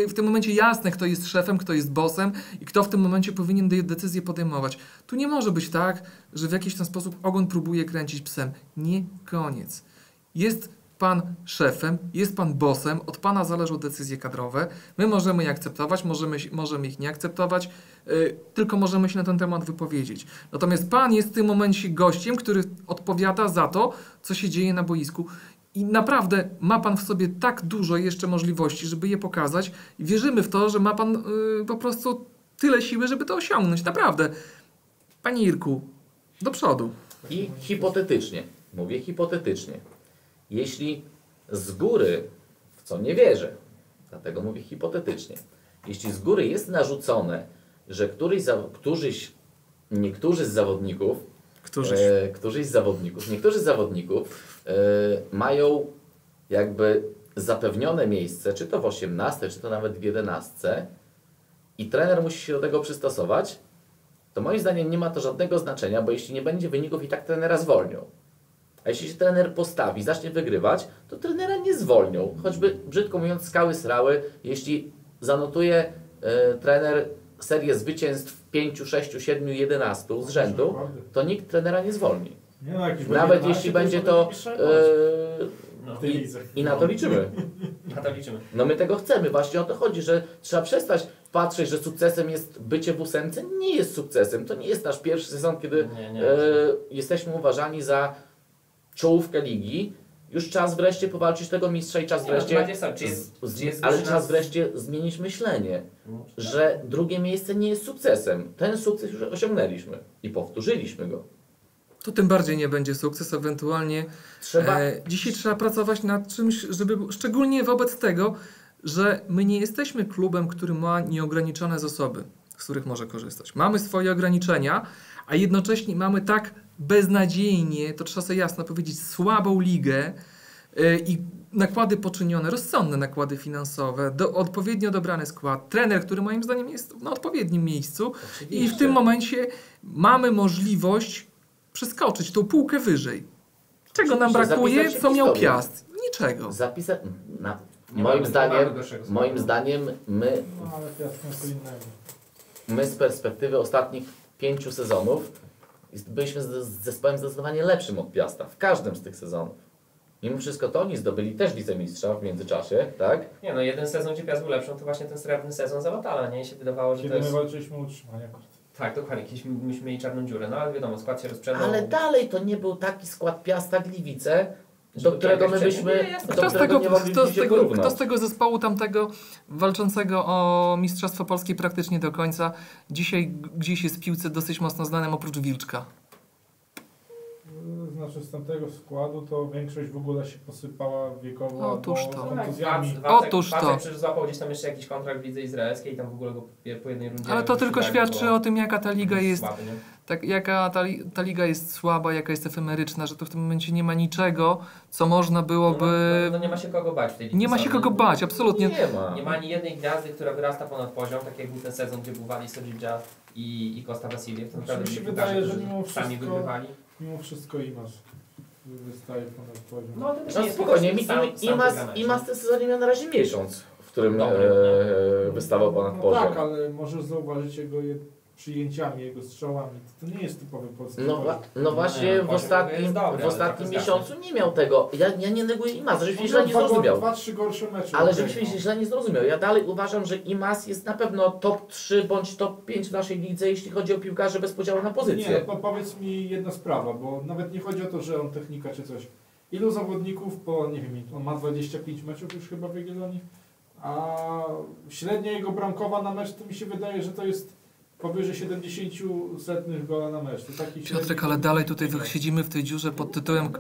w tym momencie jasne, kto jest szefem, kto jest bossem i kto w tym momencie powinien de- decyzję podejmować. Tu nie może być tak, że w jakiś ten sposób ogon próbuje kręcić psem. Nie, koniec. Jest pan szefem, jest pan bossem, od pana zależą decyzje kadrowe. My możemy je akceptować, możemy, możemy ich nie akceptować, yy, tylko możemy się na ten temat wypowiedzieć. Natomiast pan jest w tym momencie gościem, który odpowiada za to, co się dzieje na boisku. I naprawdę ma pan w sobie tak dużo jeszcze możliwości, żeby je pokazać wierzymy w to, że ma pan yy, po prostu tyle siły, żeby to osiągnąć. Naprawdę. Panie Irku, do przodu. I hipotetycznie, mówię hipotetycznie, jeśli z góry, w co nie wierzę, dlatego mówię hipotetycznie, jeśli z góry jest narzucone, że któryś, za, któryś niektórzy z zawodników, e, któryś z zawodników, niektórzy z zawodników e, mają jakby zapewnione miejsce, czy to w 18, czy to nawet w 11 i trener musi się do tego przystosować, to moim zdaniem nie ma to żadnego znaczenia, bo jeśli nie będzie wyników i tak trenera zwolnią. A jeśli się trener postawi, zacznie wygrywać, to trenera nie zwolnią. Choćby, brzydko mówiąc, skały srały, jeśli zanotuje e, trener serię zwycięstw 5, 6, 7, 11 z rzędu, to nikt trenera nie zwolni. Nie no, Nawet jeśli 12, będzie to... tej i. I na to liczymy. (laughs) na to liczymy. No my tego chcemy, właśnie o to chodzi, że trzeba przestać patrzeć, że sukcesem jest bycie w ósemce. Nie jest sukcesem. To nie jest nasz pierwszy sezon, kiedy Nie, nie. e, jesteśmy uważani za czołówkę ligi. Już czas wreszcie powalczyć tego mistrza i czas no, wreszcie. bardziej są, czy jest- z, z, czy jest ale czas wreszcie zmienić myślenie, No, że drugie miejsce nie jest sukcesem. Ten sukces już osiągnęliśmy i powtórzyliśmy go. To tym bardziej nie będzie sukces, ewentualnie Trzeba. e, dzisiaj trzeba pracować nad czymś, żeby szczególnie wobec tego, że my nie jesteśmy klubem, który ma nieograniczone zasoby, z których może korzystać. Mamy swoje ograniczenia, a jednocześnie mamy tak beznadziejnie, to trzeba sobie jasno powiedzieć, słabą ligę e, i nakłady poczynione, rozsądne nakłady finansowe, do, odpowiednio dobrany skład, trener, który moim zdaniem jest na odpowiednim miejscu, i w Oczywiście. tym momencie mamy możliwość przeskoczyć tą półkę wyżej. Czego nam Oczywiście, brakuje? Co w miał historię. Piast? Niczego. Zapisać. Na, moim zdaniem, moim zdaniem my No ale innego. my z perspektywy ostatnich pięciu sezonów byliśmy z, z zespołem zdecydowanie lepszym od Piasta w każdym z tych sezonów. Mimo wszystko to oni zdobyli też wicemistrza w międzyczasie, tak? Nie no, jeden sezon, gdzie Piast był lepszą, to właśnie ten srebrny sezon Zawatala, nie? I się wydawało, że to Kiedy my jest... walczyliśmy o utrzymanie. Tak, dokładnie, kiedyś myśmy mieli czarną dziurę, no ale wiadomo, skład się rozprzedał. Ale dalej to nie był taki skład Piasta Gliwice, do którego my byśmy, Kto z, tego, kto, z tego, kto z tego zespołu tamtego walczącego o Mistrzostwo Polskie praktycznie do końca dzisiaj gdzieś jest w piłce dosyć mocno znanym oprócz Wilczka? Znaczy z tamtego składu to większość w ogóle się posypała wiekowo Otóż to. Tak, kontuzjami. Wacek- Wacek- Otóż to. Wacek przecież złapał gdzieś tam jeszcze jakiś kontrakt w lidze izraelskiej i tam w ogóle go po jednej rundzie... Ale to tylko wyświetlali, świadczy o tym, jaka ta liga jest, Słaby, nie? Tak, jaka ta, ta liga jest słaba, jaka jest efemeryczna, że tu w tym momencie nie ma niczego, co można No, byłoby... no, no nie ma się kogo bać w tej lidze. Nie ma się kogo bać, absolutnie. Nie ma. Nie ma ani jednej gwiazdy, która wyrasta ponad poziom, tak jak był ten sezon, gdzie był Wali Sodżidża i, i Costa Wasiliew. To naprawdę mi się wydaje, że mimo sami wszystko- wygrywali. Mimo wszystko Imas wystaje ponad poziom. No, to No spokojnie, po mi, prostu sam- i, sam Imas, w tym sezonie miał na razie miesiąc którym Dobry, e, wystawał ponad no poziom. tak, ale możesz zauważyć jego je, przyjęciami, jego strzałami. To nie jest typowy polski No, wa- no właśnie Nie, w ostatnim, w ostatnim trochę miesiącu nie miał tego. Ja, ja nie neguję Imasa, żebyś źle nie No, zrozumiał. Dwa, trzy gorsze mecze. Ale okej, no. źle nie zrozumiał. Ja dalej uważam, że Imas jest na pewno top 3 bądź top 5 w naszej lidze, jeśli chodzi o piłkarzy bez podziału na Nie, pozycję. no, powiedz mi jedna sprawa, bo nawet nie chodzi o to, że on technika czy coś. Ilu zawodników po, nie wiem, on ma 25 meczów już chyba w Jagiellonii, a średnia jego bramkowa na mecz to mi się wydaje, że to jest powyżej 70 setnych gola na mecz. To taki Piotrek, średni- ale dalej tutaj siedzimy w tej dziurze pod tytułem, y,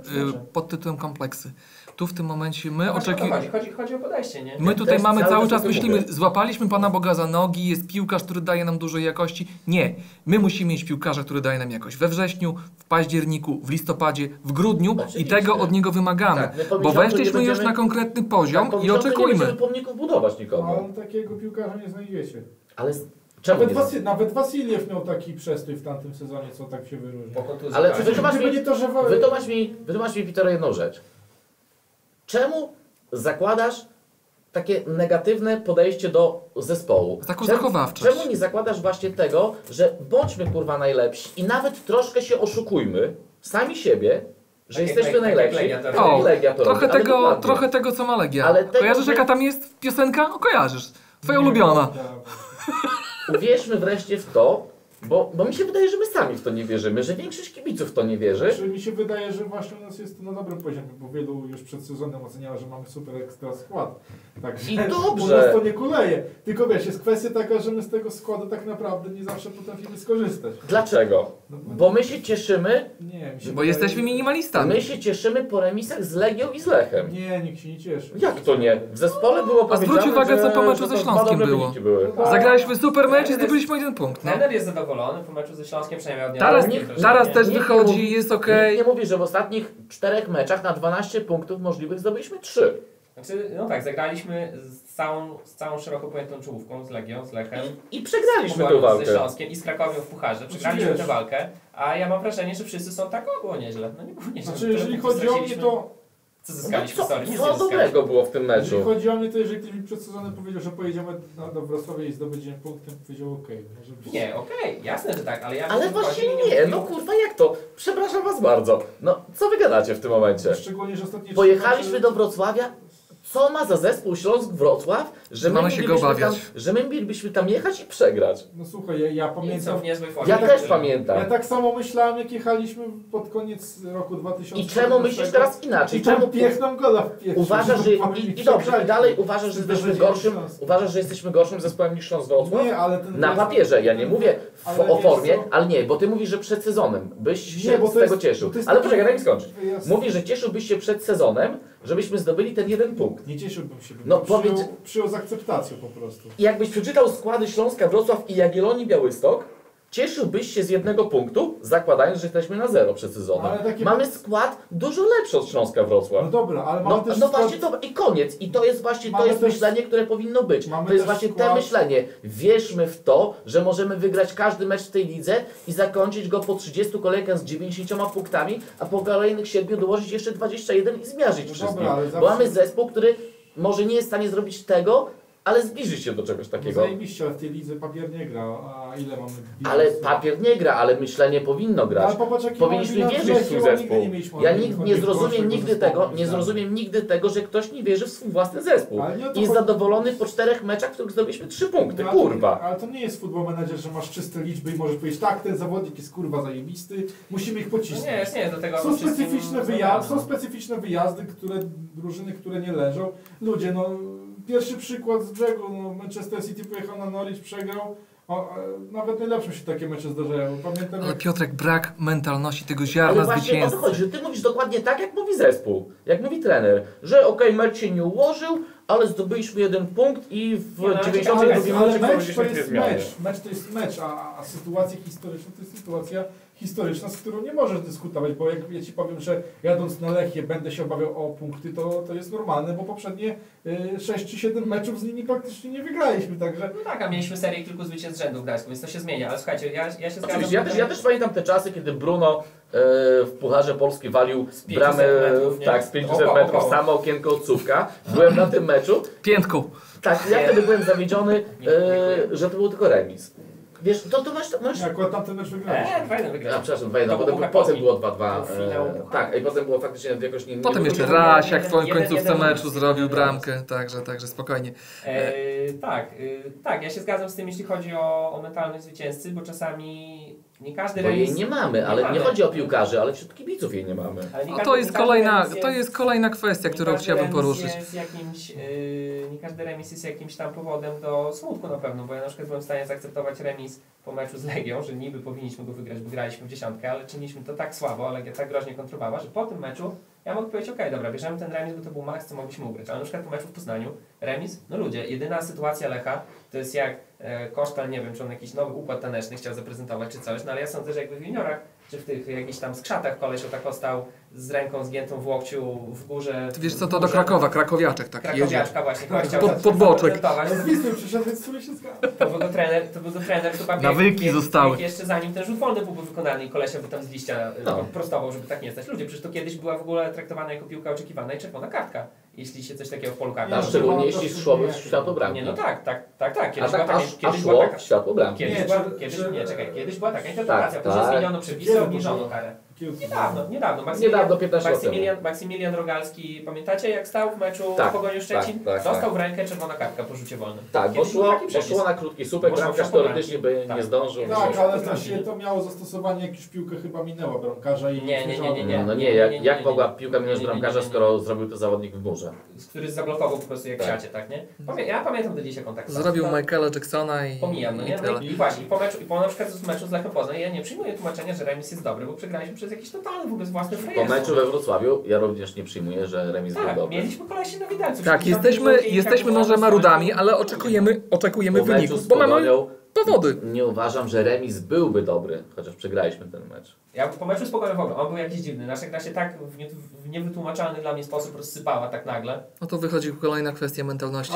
pod tytułem kompleksy. Tu w tym momencie my oczekujemy... chodzi, chodzi o podejście, nie? My tutaj mamy cały cały czas myślimy, mówię. złapaliśmy Pana Boga za nogi, jest piłkarz, który daje nam dużej jakości. Nie, my musimy mieć piłkarza, który daje nam jakość we wrześniu, w październiku, w listopadzie, w grudniu i Oczywiście. tego od niego wymagamy. Tak, my Bo weszliśmy nie już będziemy- na konkretny poziom Tak, i miesiącu Nie oczekujmy. będziemy pomników budować nikomu. ale takiego piłkarza nie znajdziecie. Ale czemu Nawet? Wasy, nawet Wasiliew miał taki przestój w tamtym sezonie, co tak się kontuzji Ale czy wytłumacz mi- to, że... Wytłumacz mi, wytłumacz mi Peter jedną rzecz. Czemu zakładasz takie negatywne podejście do zespołu? Taką Czemu- zachowawczość. Czemu nie zakładasz właśnie tego, że bądźmy kurwa najlepsi i nawet troszkę się oszukujmy sami siebie, że Tak jesteśmy tak najlepsi. Tak O, Legia to Trochę robi, tego, dokładnie. trochę tego, co ma Legia. Ale tego, Kojarzysz, że- jaka tam jest piosenka? O, kojarzysz. Twoja Nie, ulubiona. Uwierzmy wreszcie w to, bo, bo mi się wydaje, że my sami w to nie wierzymy, że większość kibiców w to nie wierzy. Znaczy, mi się wydaje, że właśnie u nas jest to na dobrym poziomie, bo wielu już przed sezonem oceniało, że mamy super ekstra skład. Także I (laughs) u dobrze. nas to nie kuleje. Tylko wiesz, jest kwestia taka, że my z tego składu tak naprawdę nie zawsze potrafimy skorzystać. Dlaczego? No, Bo my się cieszymy, nie, mi się Bo jesteśmy minimalistami. my się cieszymy po remisach z Legią i z Lechem. Nie, nikt się nie cieszy. Jak to nie? W zespole było A zwróć uwagę, że, co po meczu ze Śląskiem było. No, Zagraliśmy super mecz i zdobyliśmy jeden punkt. No. Trener jest zadowolony po meczu ze Śląskiem, przynajmniej od Teraz, nie- teraz nie- też nie wychodzi, jest Nikt okej. nie mówi, że w ostatnich czterech meczach na 12 punktów możliwych zdobyliśmy 3. Znaczy, no tak, zagraliśmy z całą, z całą szeroko pojętą czołówką, z Legią, z Lechem. I, i przegraliśmy tę walkę. Ze Śląskiem i z Krakowią w Pucharze. Przegraliśmy tę walkę, a ja mam wrażenie, że wszyscy są tak, o było nieźle. No nie było nieźle. Znaczy, jeżeli chodzi o mnie, to Co No zyskaliśmy, co, sorry, nie co dobrego było w tym jeżeli meczu? chodzi o mnie, to jeżeli ktoś mi przed sezonem powiedział, że pojedziemy do, do Wrocławia i zdobędziemy punkt, to powiedział okej. być. Nie, okej, jasne, że tak, ale ja... Ale właśnie i nie, no kurwa jak to? Przepraszam was bardzo. No co wy gadacie w tym momencie? Szczególnie, że ostatnie trzy Pojechaliśmy do Wrocławia. Co ma za zespół Śląsk Wrocław, że my, Mamy się go mielibyśmy tam, obawiać. że my mielibyśmy tam jechać i przegrać? No słuchaj, ja, ja I są pamiętam... w niezłej formie. Ja też Że- pamiętam. Ja tak samo myślałem, jak jechaliśmy pod koniec roku 2000. I czemu myślisz teraz inaczej? I tam Czemu piękną gola w pierwszym. uważasz, że i, i dobrze, i dalej uważasz, że jesteśmy gorszym, uważasz, że jesteśmy gorszym zespołem niż Śląsk Wrocław? Nie, ale ten Na papierze, ja nie mówię w, Ale o wiesz formie, co? ale nie, bo ty mówisz, że przed sezonem byś Nie, się bo z to tego jest- cieszył. bo to jest Ale taki- poczekaj, daj mi skończyć. Mówisz, że cieszyłbyś się przed sezonem, żebyśmy zdobyli ten jeden punkt. Nie cieszyłbym się, bym No, no, przyjął, powiedz- przyjął z akceptacją po prostu. I jakbyś przeczytał składy Śląska, Wrocław i Jagiellonii Białystok, cieszyłbyś się z jednego punktu, zakładając, że jesteśmy na zero przed sezonem. Mamy skład dużo lepszy od Śląska Wrocław. No dobra, ale mamy No, też no skład- właśnie, dobra, i koniec. I to jest właśnie to Mamy jest też- myślenie, które powinno być. mamy To jest właśnie te skład- myślenie. Wierzmy w to, że możemy wygrać każdy mecz w tej lidze i zakończyć go po 30 kolejkach z 90 punktami, a po kolejnych 7 dołożyć jeszcze 21 i zmiażdżyć No wszystkim. dobra, Bo mamy zespół, który może nie jest w stanie zrobić tego, ale zbliży się do czegoś No takiego. zajebiście, ale w tej lidze papier nie gra, a ile mamy Ale papier nie gra, ale myślenie powinno No, grać. ale popatrz, jaki Powinniśmy wierzyć w swój zespół. nigdy Ja nigdy nie zrozumiem nigdy tego, nie zrozumiem nigdy tego, że ktoś nie wierzy w swój własny zespół. Ale nie o to I jest chodzi. zadowolony po czterech meczach, w których zdobyliśmy trzy punkty. No, ale to- Kurwa. Ale to nie jest futbol manager, że masz czyste liczby i możesz powiedzieć, tak, ten zawodnik jest kurwa zajebisty, musimy ich No pocisnąć. nie, nie, do tego Są specyficzne, wyjazdy, są rozmawiamy. specyficzne wyjazdy, które drużyny, które nie leżą. Ludzie, no pierwszy przykład z brzegu, no, Manchester City pojechał na Norwich, przegrał. O, e, nawet najlepszym się takie mecze zdarzają. Pamiętam Ale jak Piotrek, brak mentalności tego Ale ziarna właśnie o to zwycięstwa. chodzi, że ty mówisz dokładnie tak, jak mówi zespół, jak mówi trener, że okej, mecz się nie ułożył, ale zdobyliśmy jeden punkt i w no, ale 92 czekaj, ale, minucie ale mecz mecz, mecz to jest mecz, a, a sytuacja historyczna to jest sytuacja historyczna, z którą nie możesz dyskutować, bo jak ja Ci powiem, że jadąc na Lechię będę się obawiał o punkty, to, to jest normalne, bo poprzednie y, 6 czy 7 meczów z nimi praktycznie nie wygraliśmy, także No tak, a mieliśmy serię kilku zwycięstw z rzędu w Gdańsku, więc to się zmienia. Ale słuchajcie, ja, ja się zgadzam. Ja też, ja też pamiętam te czasy, kiedy Bruno e, w Pucharze Polski walił Z 500 bramę metrów, nie? tak, z 500 Około, metrów, samo okienko odsówka. Byłem na tym meczu. Piętką. Tak, ja wtedy byłem zawiedziony, e, że to był tylko remis. Wiesz, to, to masz... masz jak akurat tamten mecz wygraliśmy. Eee, fajne a, przepraszam, jedno, To był potem, potem było 2-2. To finał E, tak, i potem było faktycznie jakoś nie... nie Potem nie jeszcze Rasiak w końcówce meczu zrobił bramkę, także, także spokojnie. E, tak, e, tak, ja się zgadzam z tym, jeśli chodzi o, o mentalność zwycięzcy, bo czasami nie każdy Bo jej nie mamy, ale nie mamy. chodzi o piłkarzy, ale wśród kibiców jej nie mamy. ale nie każdy- to jest nie kolejna, to jest kolejna kwestia, nie którą chciałbym poruszyć. Jakimś, yy, nie każdy remis jest jakimś tam powodem do smutku na pewno, bo ja na przykład byłem w stanie zaakceptować remis po meczu z Legią, że niby powinniśmy go wygrać, bo graliśmy w dziesiątkę, ale czyniliśmy to tak słabo, a Legia tak groźnie kontrowała, że po tym meczu ja mogę powiedzieć, okej, dobra, bierzemy ten remis, bo to był maks, co mogliśmy ugrać, ale na przykład po meczu w Poznaniu, remis, no ludzie, jedyna sytuacja Lecha to jest jak e, Kosztal, nie wiem, czy on jakiś nowy układ taneczny chciał zaprezentować, czy coś, no ale ja sądzę, że jakby w juniorach, czy w tych jakichś tam skrzatach koleś o tak stał z ręką zgiętą w łokciu w górze. Ty wiesz co, to do. Krakowa, krakowiaczek tak. Krakowiaczka właśnie, chyba chciał Pod- zacząć pod boczek. zaprezentować. Ale z Wisły przyszedł, więc w sumie się zgadzam. To był go trener, to był go trener chyba bieg- Nawyki bieg- zostały. bieg jeszcze zanim ten rzut wolny byłby wykonany i kolesia by tam z liścia No. no. prostował, żeby tak nie stać. Ludzie, przecież to kiedyś była w ogóle traktowana jako piłka oczekiwana i czerwona kartka, jeśli się coś takiego w polu karnym. A Nie, szczególnie to- jeśli to- szło nie. w światło bramki. Nie, no tak, tak, tak, tak. A, Kiedyś była tak, taka, a, a kiedyś była szło taka, w światło bramki. kiedyś Nie, była, czy- kiedyś, czy- nie, czekaj, kiedyś była taka interpretacja, Tak, później tak. zmieniono przepisy, obniżono karę. To Niedawno, niedawno. Maksymilian, Niedawno, 15 lat Maksymilian, Maksymilian Rogalski, pamiętacie jak stał w meczu Tak, w Pogoniu Szczecin? tak, tak, Dostał tak. w rękę czerwona kartka po rzucie wolnym. Tak, bo szło, bo szło na krótki słupek, bramkarz teoretycznie by nie Tak. zdążył. Tak, ale właśnie to miało zastosowanie, jak już piłkę chyba minęła bramkarza i Nie, nie, nie, nie, nie. No, nie, jak, nie, nie, jak mogła piłka minąć bramkarza, skoro zrobił to zawodnik w murze? który zablokował po prostu jak Tak. siacie, tak, nie? Pamię ja pamiętam do dzisiaj kontakt. Zrobił Michaela Jacksona i, Pomijam, no i nie? I właśnie, i po meczu, i po na przykład z meczu z Lechem Poznań ja nie przyjmuję tłumaczenia, że remis jest dobry, bo przegraliśmy przez jakiś totalny w ogóle własny Po meczu we Wrocławiu ja również nie przyjmuję, że remis był Tak, dobry. mieliśmy kolesi na widelcu. Tak, jesteśmy, jesteśmy może marudami, ale oczekujemy, oczekujemy Po meczu wyników, z bo mamy powody. nie uważam, że remis byłby dobry, chociaż przegraliśmy ten mecz. Ja po meczu z Pogonią w ogóle, on był jakiś dziwny. Nasza gra się tak w, nie, w niewytłumaczalny dla mnie sposób rozsypała tak nagle. No to wychodzi kolejna kwestia mentalności.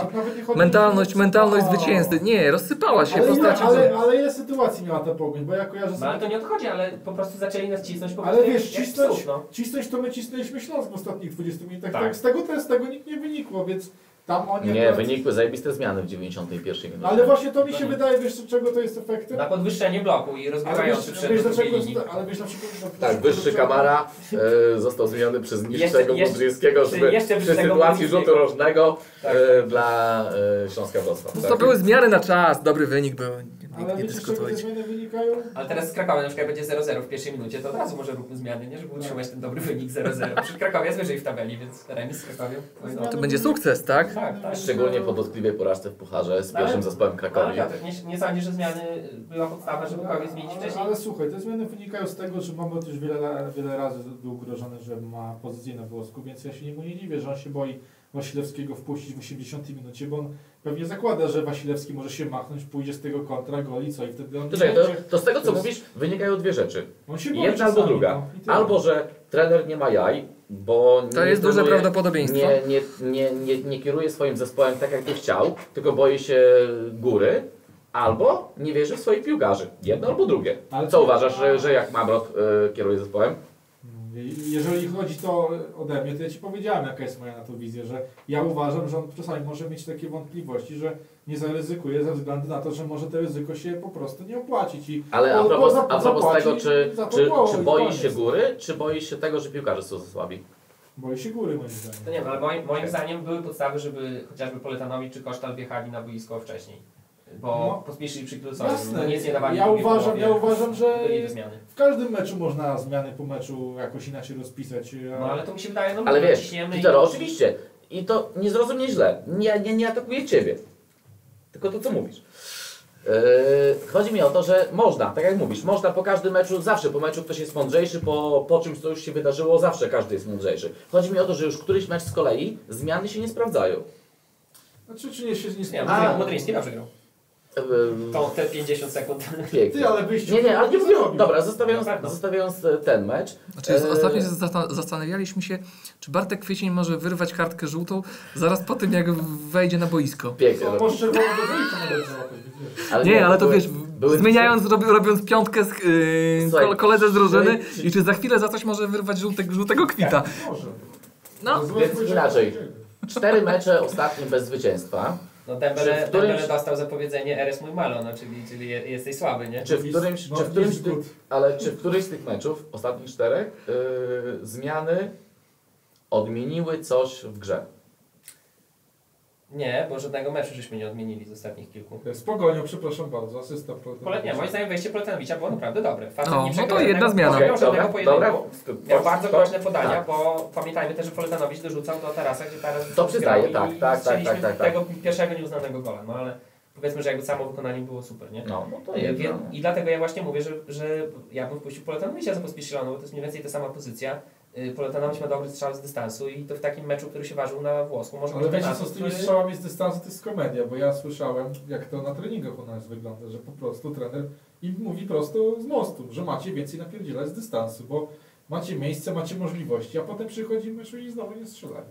Mentalność, mentalność zwycięzcy. Nie, rozsypała się Ale, w ile, postaci... ale, ale ile sytuacji miała ta pogoń? Bo ja kojarzę No ale sobie... to nie odchodzi, ale po prostu zaczęli nas cisnąć po Ale wiesz, jak, jak cisnąć, psów, no. cisnąć to my cisnęliśmy Śląsk w ostatnich 20 minutach. Tak. Tak. Z, tego, z tego nikt nie wynikło, więc tam oni Nie, akurat- wynikły zajebiste zmiany w 91 minucie. Ale właśnie to mi się nie. wydaje, wiesz czego to jest efektem? Na podwyższenie bloku i Ale rozgrywający przed wiesz dlaczego, ale wiesz dlaczego... Tak, wyższy Kamara e, został zmieniony przez niższego Budryńskiego, żeby jeszcze przy sytuacji rzutu rożnego Tak. e, dla e, Śląska Wrocław. No Tak. to były zmiany na czas, dobry wynik był. Nie, Ale nie wynikają? Ale teraz z Krakowa na przykład będzie 0-0 w pierwszej minucie, to od razu może róbmy zmiany, nie? Żeby utrzymać ten dobry wynik 0-0. Przy Krakowie jest wyżej w tabeli, więc remis z Krakowią. No, To będzie sukces, tak? Tak, tak. Szczególnie po dotkliwej porażce w Pucharze z Ale- pierwszym zespołem Ale Krakowi. Piotr, nie, nie sądzisz, że zmiany była podstawa, żeby kogoś zmienić ale, wcześniej? ale słuchaj, te zmiany wynikają z tego, że Mamot już wiele, wiele razy był grożony, że ma pozycję na włosku, więc ja się niemu nie dziwię, że on się boi Wasilewskiego wpuścić w 80 minucie, bo on pewnie zakłada, że Wasilewski może się machnąć, pójdzie z tego kontra, goli, co i wtedy on nie czekaj, to, będzie. to z tego co To jest- mówisz wynikają dwie rzeczy. On się boi Jedna albo druga. no. Albo, że trener nie ma jaj, bo To nie jest duże prawdopodobieństwo. nie, nie, nie, nie, nie kieruje swoim zespołem tak jak by chciał, tylko boi się góry, albo nie wierzy w swoich piłkarzy. Jedno albo drugie. Ale Co uważasz, że, że jak Mamrot y, kieruje zespołem? Jeżeli chodzi to ode mnie, to ja Ci powiedziałem, jaka jest moja na to wizja, że ja uważam, że on czasami może mieć takie wątpliwości, że nie zaryzykuje ze względu na to, że może to ryzyko się po prostu nie opłacić. I Ale a propos, za- a propos tego, czy, czy, czy boi się góry, czy boi się tego, że piłkarze są za słabi? Boi się góry moim zdaniem. To nie wiem, ale moim, moim zdaniem były podstawy, żeby chociażby Poletanowi czy Kosztal wjechali na boisko wcześniej. Bo No. pospieszyli przy Klusowym, Jasne, no nic nie dawali ja uważam, połowie. ja uważam, że w każdym meczu można zmiany po meczu jakoś inaczej rozpisać. a- No ale to mi się wydaje, no Ale wiesz, ciśniemy i- Peter, oczywiście. I to nie zrozum mnie źle. Nie, nie, nie atakuję Ciebie. Tylko to, co mówisz. Yy, chodzi mi o to, że można, tak jak mówisz, można po każdym meczu, zawsze po meczu ktoś jest mądrzejszy, po, po czymś, co już się wydarzyło, zawsze każdy jest mądrzejszy. Chodzi mi o to, że już któryś mecz z kolei zmiany się nie sprawdzają. Znaczy, czy nie się nie Nie, sprawdza? Modry- Modryński dobrze grał. To, te 50 sekund. pięknie. Ty, ale wyjście Nie, nie, ale nie mówię, dobra, zostawiając, pewno. zostawiając e, ten mecz. Znaczy, e, ostatnio zastanawialiśmy się, czy Bartek Kwiecień może wyrwać kartkę żółtą zaraz po tym, jak wejdzie na boisko. Pięknie. No. może do wiesz. Nie, ale to były- wiesz, były- zmieniając, robi, robiąc piątkę z yy, Słuchaj, kol- koledze z drużyny czy- i czy za chwilę za coś może wyrwać żółtego, żółtego kwita. Może. No, więc inaczej. Cztery mecze ostatnie bez zwycięstwa. No Czy Dembele, w którymś- Dembele dostał zapowiedzenie Eres mój malo, no, czyli, czyli je- jesteś słaby, nie? Czy w którymś, No, czy w którymś jest z tych, good. ale czy w którymś z tych meczów, ostatnich czterech, yy, zmiany odmieniły coś w grze? Nie, bo żadnego meczu żeśmy nie odmienili z ostatnich kilku. Z Pogonią, przepraszam bardzo, asysta Pole, nie, moim zdaniem wejście Poletanowicza było naprawdę dobre. Facet No, nie no to jedna zmiana. nie miał żadnego dobra, pojedynku. dobra. Miał bardzo groźne podania, tak. bo pamiętajmy też, że Poletanowicz dorzucał do tarasa, gdzie taras To przyznaję, tak, tak, tak, tak, tak, tak. tego pierwszego nieuznanego gola, no ale powiedzmy, że jakby samo wykonanie było super, nie? No, no to I, jest. I dlatego ja właśnie mówię, że, że ja bym wpuścił Poletanowicza za Pospieszyloną, bo to jest mniej więcej ta sama pozycja. Y, Poletanowicz ma dobry strzał z dystansu i to w takim meczu, który się ważył na włosku, może Ale wiecie co, z tymi strzałami z dystansu to jest komedia, bo ja słyszałem, jak to na treningach u nas wygląda, że po prostu trener im mówi prosto z mostu, że macie więcej napierdzielać z dystansu, bo macie miejsce, macie możliwości, a potem przychodzi mecz i znowu nie strzelają.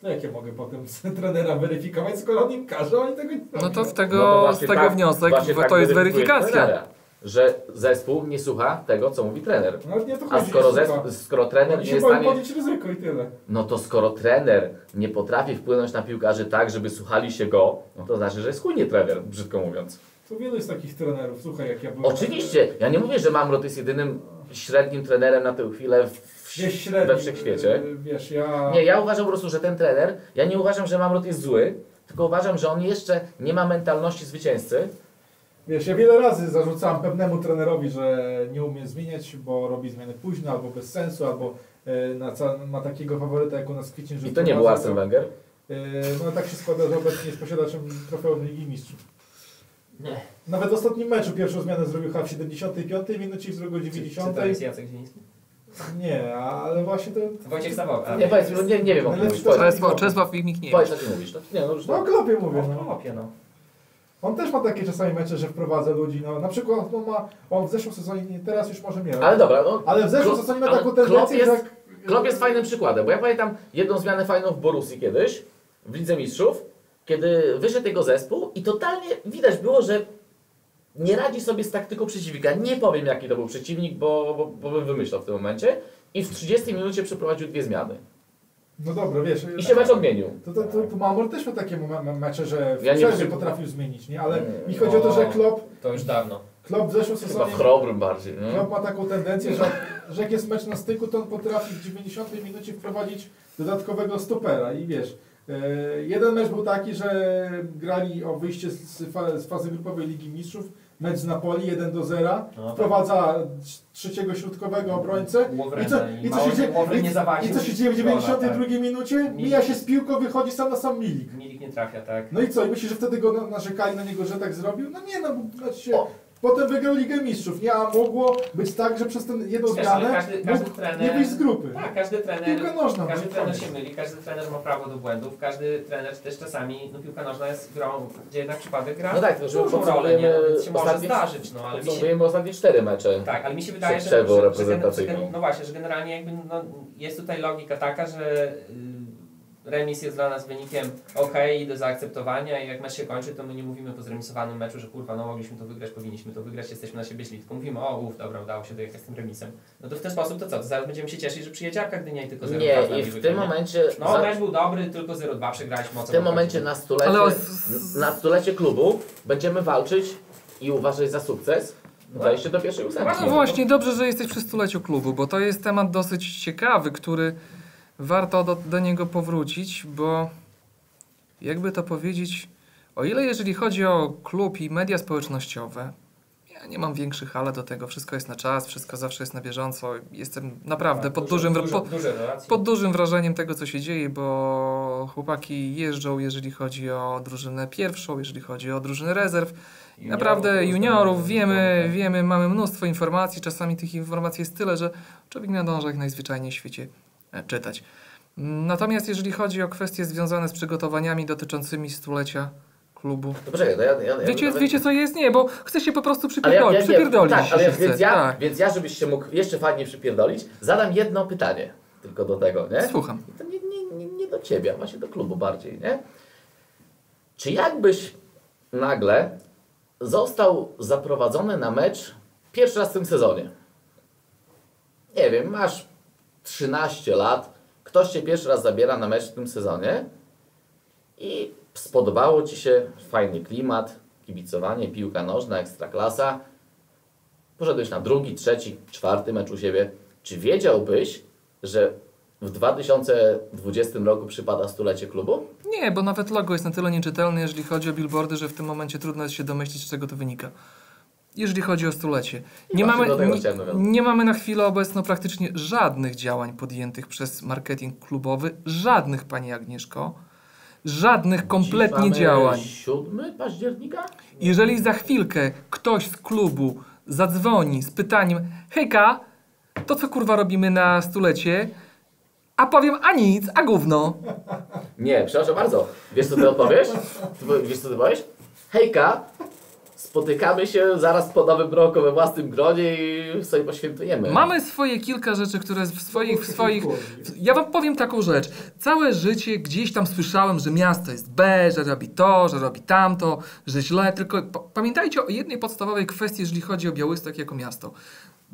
To jak ja mogę potem (laughs) z trenera weryfikować, skoro on im każe, a oni tego nie no to w tego, No to z tego tak- wniosek, tak to jest weryfikuje weryfikacja. trenera, Że zespół nie słucha tego, co mówi trener. Nawet nie to A chodzi, skoro, że zespół, skoro trener nie jest w stanie ryzyko i tyle. No to skoro trener nie potrafi wpłynąć na piłkarzy tak, żeby słuchali się go, no to znaczy, że jest chujnie trener, brzydko mówiąc. To wielu jest takich trenerów, słuchaj jak ja byłem... Oczywiście, ja nie mówię, że Mamrot jest jedynym średnim trenerem na tę chwilę w, Wiesz, średni, we wszechświecie. yy, Wiesz, ja... Nie, ja uważam po prostu, że ten trener, ja nie uważam, że Mamrot jest zły, tylko uważam, że on jeszcze nie ma mentalności zwycięzcy. Wiesz, ja wiele razy zarzucałem pewnemu trenerowi, że nie umie zmieniać, bo robi zmiany późno, albo bez sensu, albo e, na ma takiego faworyta jak u nas Kwiecień, że I to nie był Arsene Wenger. E, No tak się składa, że obecnie jest posiadaczem trofeum Ligi Mistrzów. Nie. Nawet w ostatnim meczu pierwszą zmianę zrobił chyba w 75 minucie i w drugą Czy, czy 90. to jest Jacek Zieliński? Nie, ale właśnie to... Wojciech Sawowa. Nie, powiedz no nie, nie wiem o kim mówisz. Czesław, Wimik nie powiedz o kim mówisz. No, nie, no już No o klopie mówię, No, no. no. no. On też ma takie czasami mecze, że wprowadza ludzi, no na przykład no, ma, on w zeszłym sezonie, nie, teraz już może nie, Ale dobra, no, ale w zeszłym Klop- sezonie ma taką tendencję, jest- jak... Klopp jest fajnym przykładem, bo ja pamiętam jedną zmianę fajną w Borussii kiedyś, w Lidze Mistrzów, kiedy wyszedł jego zespół i totalnie widać było, że nie radzi sobie z taktyką przeciwnika. Nie powiem jaki to był przeciwnik, bo, bo, bo bym wymyślał w tym momencie. I w 30 minucie przeprowadził dwie zmiany. No dobra, wiesz... I się mecz odmienił. To, to, to, to Mamor też miał takie me- me- mecze, że w Ja przerwie potrafił zmienić, nie? Ale mi chodzi o to, że. Klopp, To już dawno. Klopp w zeszłym sezonie... chrobrym bardziej. Nie? Klopp ma taką tendencję, że, że jak jest mecz na styku, to on potrafi w 90 minucie wprowadzić dodatkowego stopera i wiesz... e, Jeden mecz był taki, że grali o wyjście z fazy grupowej Ligi Mistrzów, mecz z Napoli 1 do 0, No, tak. wprowadza trzeciego środkowego obrońcę i co, i co, się, dzieje, i, co się dzieje w 92 minucie? Mija się z piłką, wychodzi sam na sam Milik. Milik nie trafia, tak. No i co? I myślisz, że wtedy go na- narzekali na niego, że tak zrobił? No nie, no bo znaczy się, O. potem wygrał Ligę Mistrzów, nie? A mogło być tak, że przez ten jedną Wiesz, zmianę każdy- każdy mógł trener- nie wyjść z grupy. Tak, każdy trener, Piłka nożna. każdy no, trener się myli, każdy trener ma prawo do błędów, każdy trener też czasami, no piłka nożna jest grą, gdzie jednak przypadek gra No tak, to żeby dużą rolę, nie? Więc się może zdarzyć, no ale mi się, ostatnie cztery mecze. tak, ale mi się wydaje, że, że, że, no właśnie, że generalnie jakby no, jest tutaj logika taka, że y, remis jest dla nas wynikiem ok, do zaakceptowania i jak mecz się kończy, to my nie mówimy po zremisowanym meczu, że kurwa, no mogliśmy to wygrać, powinniśmy to wygrać, jesteśmy na siebie źli, tylko mówimy, o uff, dobra, udało się dojechać z tym remisem. No to w ten sposób to co, to zaraz będziemy się cieszyć, że przyjedzie Arka Gdynia i tylko 0-2 z Nie, nami i w tym momencie... No za- mecz był dobry, tylko 0-2 przegraliśmy, W tym momencie na stulecie, Ale na stulecie klubu będziemy walczyć i uważać za sukces wejście do pierwszej ósemki. No właśnie, dobrze, że jesteś przy stuleciu klubu, bo to jest temat dosyć ciekawy, który warto do, do niego powrócić, bo jakby to powiedzieć, o ile jeżeli chodzi o klub i media społecznościowe, ja nie mam większych ale do tego, wszystko jest na czas, wszystko zawsze jest na bieżąco, jestem naprawdę Tak, pod duże- dużym, duże, po, duże pod dużym wrażeniem tego, co się dzieje, bo chłopaki jeżdżą, jeżeli chodzi o drużynę pierwszą, jeżeli chodzi o drużynę rezerw, Juniorów, Naprawdę juniorów wiemy, wiemy, mamy mnóstwo informacji, czasami tych informacji jest tyle, że człowiek nadąża jak najzwyczajniej w świecie czytać. Natomiast jeżeli chodzi o kwestie związane z przygotowaniami dotyczącymi stulecia klubu. Poczekaj, to ja, ja, ja Wiecie, nawet- wiecie co jest? Nie, bo chcę się po prostu ale ja, przypierdolić. ja, przypierdolić tak, ale chce. więc, ja, tak. więc ja, żebyś się mógł jeszcze fajnie przypierdolić, zadam jedno pytanie tylko do tego, nie? Słucham. I to nie, nie, nie, nie do ciebie, a właśnie do klubu bardziej, nie? Czy jakbyś nagle został zaprowadzony na mecz pierwszy raz w tym sezonie? Nie wiem, masz 13 lat, ktoś cię pierwszy raz zabiera na mecz w tym sezonie i spodobało ci się fajny klimat, kibicowanie, piłka nożna, ekstraklasa. Poszedłeś na drugi, trzeci, czwarty mecz u siebie. Czy wiedziałbyś, że w 2020 roku przypada stulecie klubu? Nie, bo nawet logo jest na tyle nieczytelne, jeżeli chodzi o billboardy, że w tym momencie trudno jest się domyślić, z czego to wynika. Jeżeli chodzi o stulecie. Nie mamy, nie, nie mamy na chwilę obecną praktycznie żadnych działań podjętych przez marketing klubowy. Żadnych, Pani Agnieszko. Żadnych kompletnie działań. 7 października? Jeżeli za chwilkę ktoś z klubu zadzwoni z pytaniem Hejka, to co kurwa robimy na stulecie? A powiem, a nic, a gówno. Nie, przepraszam bardzo. Wiesz co ty odpowiesz? Wiesz co ty powiesz? Hejka, spotykamy się zaraz po nowym roku we własnym gronie i sobie poświętujemy. Mamy swoje kilka rzeczy, które w swoich, w swoich... Ja wam powiem taką rzecz. Całe życie gdzieś tam słyszałem, że miasto jest B, że robi to, że robi tamto, że źle, tylko pa- pamiętajcie o jednej podstawowej kwestii, jeżeli chodzi o Białystok jako miasto.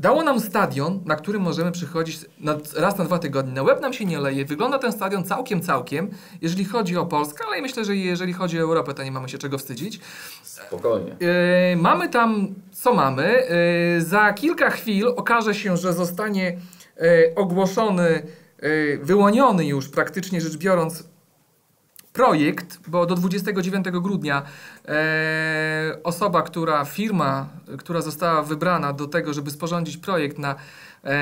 Dało nam stadion, na który możemy przychodzić na, raz na dwa tygodnie. Na łeb nam się nie leje. Wygląda ten stadion całkiem, całkiem, jeżeli chodzi o Polskę, ale myślę, że jeżeli chodzi o Europę, to nie mamy się czego wstydzić. Spokojnie. Yy, mamy tam, co mamy. Yy, za kilka chwil okaże się, że zostanie ogłoszony, wyłoniony już praktycznie rzecz biorąc projekt, bo do 29 grudnia e, osoba, która, firma, która została wybrana do tego, żeby sporządzić projekt na e,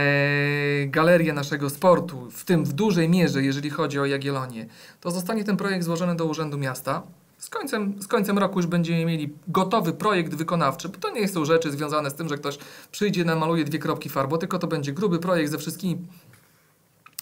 galerię naszego sportu, w tym w dużej mierze, jeżeli chodzi o Jagiellonię, to zostanie ten projekt złożony do Urzędu Miasta. Z końcem, z końcem roku już będziemy mieli gotowy projekt wykonawczy, bo to nie są rzeczy związane z tym, że ktoś przyjdzie, namaluje dwie kropki farbą, tylko to będzie gruby projekt ze wszystkimi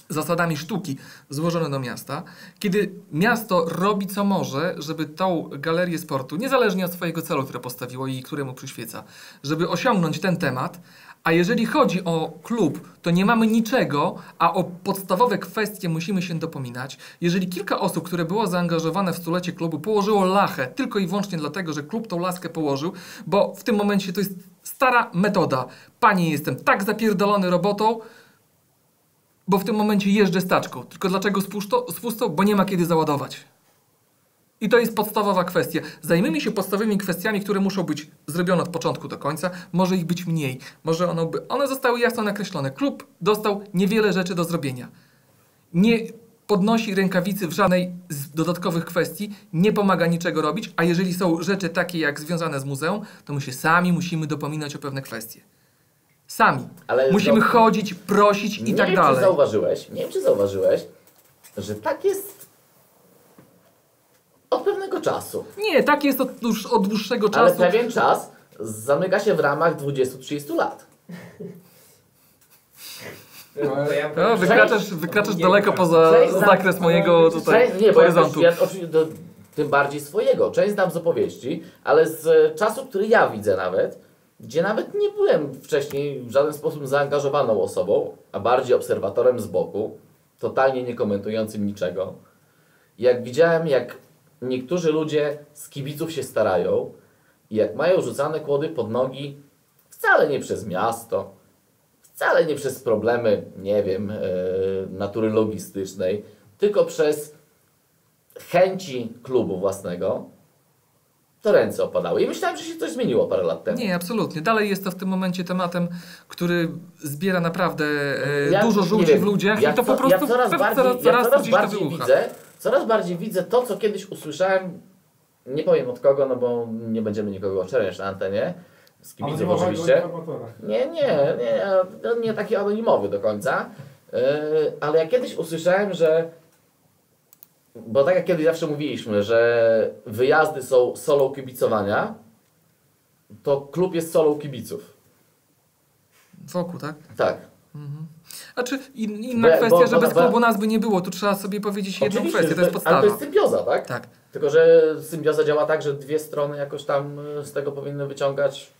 zasadami sztuki złożone do miasta, kiedy miasto robi co może, żeby tą galerię sportu, niezależnie od swojego celu, które postawiło i któremu przyświeca, żeby osiągnąć ten temat, a jeżeli chodzi o klub, to nie mamy niczego, a o podstawowe kwestie musimy się dopominać. Jeżeli kilka osób, które było zaangażowane w stulecie klubu, położyło lachę tylko i wyłącznie dlatego, że klub tą laskę położył, bo w tym momencie to jest stara metoda. Panie, jestem tak zapierdolony robotą, bo w tym momencie jeżdżę staczką. Tylko dlaczego z, pustą? Bo nie ma kiedy załadować. I to jest podstawowa kwestia. Zajmijmy się podstawowymi kwestiami, które muszą być zrobione od początku do końca. Może ich być mniej. Może one, by, one zostały jasno nakreślone. Klub dostał niewiele rzeczy do zrobienia. Nie podnosi rękawicy w żadnej z dodatkowych kwestii, nie pomaga niczego robić, a jeżeli są rzeczy takie jak związane z muzeum, to my się sami musimy dopominać o pewne kwestie. Sami. Ale Musimy no- chodzić, prosić i nie tak wiem, dalej. Czy zauważyłeś, nie wiem, czy zauważyłeś, że tak jest od pewnego czasu. Nie, tak jest od, już od dłuższego Ale czasu. pewien czas zamyka się w ramach 20-30 lat. To ja No, że- wykraczasz, wykraczasz Nie, daleko nie. poza zakres mojego tutaj Część, nie, horyzontu. ja oczywiście do, tym bardziej swojego. Część znam z opowieści, ale z e, czasu, który ja widzę nawet, gdzie nawet nie byłem wcześniej w żaden sposób zaangażowaną osobą, a bardziej obserwatorem z boku, totalnie nie komentującym niczego. Jak widziałem, jak niektórzy ludzie z kibiców się starają i jak mają rzucane kłody pod nogi wcale nie przez miasto, wcale nie przez problemy, nie wiem, e, natury logistycznej, tylko przez chęci klubu własnego, to ręce opadały. I myślałem, że się coś zmieniło parę lat temu. Nie, absolutnie. Dalej jest to w tym momencie tematem, który zbiera naprawdę e, Ja dużo żółci wiem, w ludziach ja i to co- po prostu ja coraz coraz, bardziej, coraz, ja coraz coraz gdzieś to bardziej wybucha. widzę, coraz bardziej widzę to, co kiedyś usłyszałem, nie powiem od kogo, no bo nie będziemy nikogo oczerniać na antenie, z kibiców oczywiście. Nie, nie, nie, to nie taki anonimowy do końca. Yy, ale ja kiedyś usłyszałem, że. Bo tak jak kiedyś zawsze mówiliśmy, że wyjazdy są solą kibicowania, to klub jest solą kibiców. Wokół, tak? Tak. A czy in, Bo inna ja- kwestia, bo- że bo- bez bo- klubu nazwy nie było, tu trzeba sobie powiedzieć jedną kwestię, to jest że- ale podstawa. to jest symbioza, tak? Tak. Tylko, że symbioza działa tak, że dwie strony jakoś tam y, z tego powinny wyciągać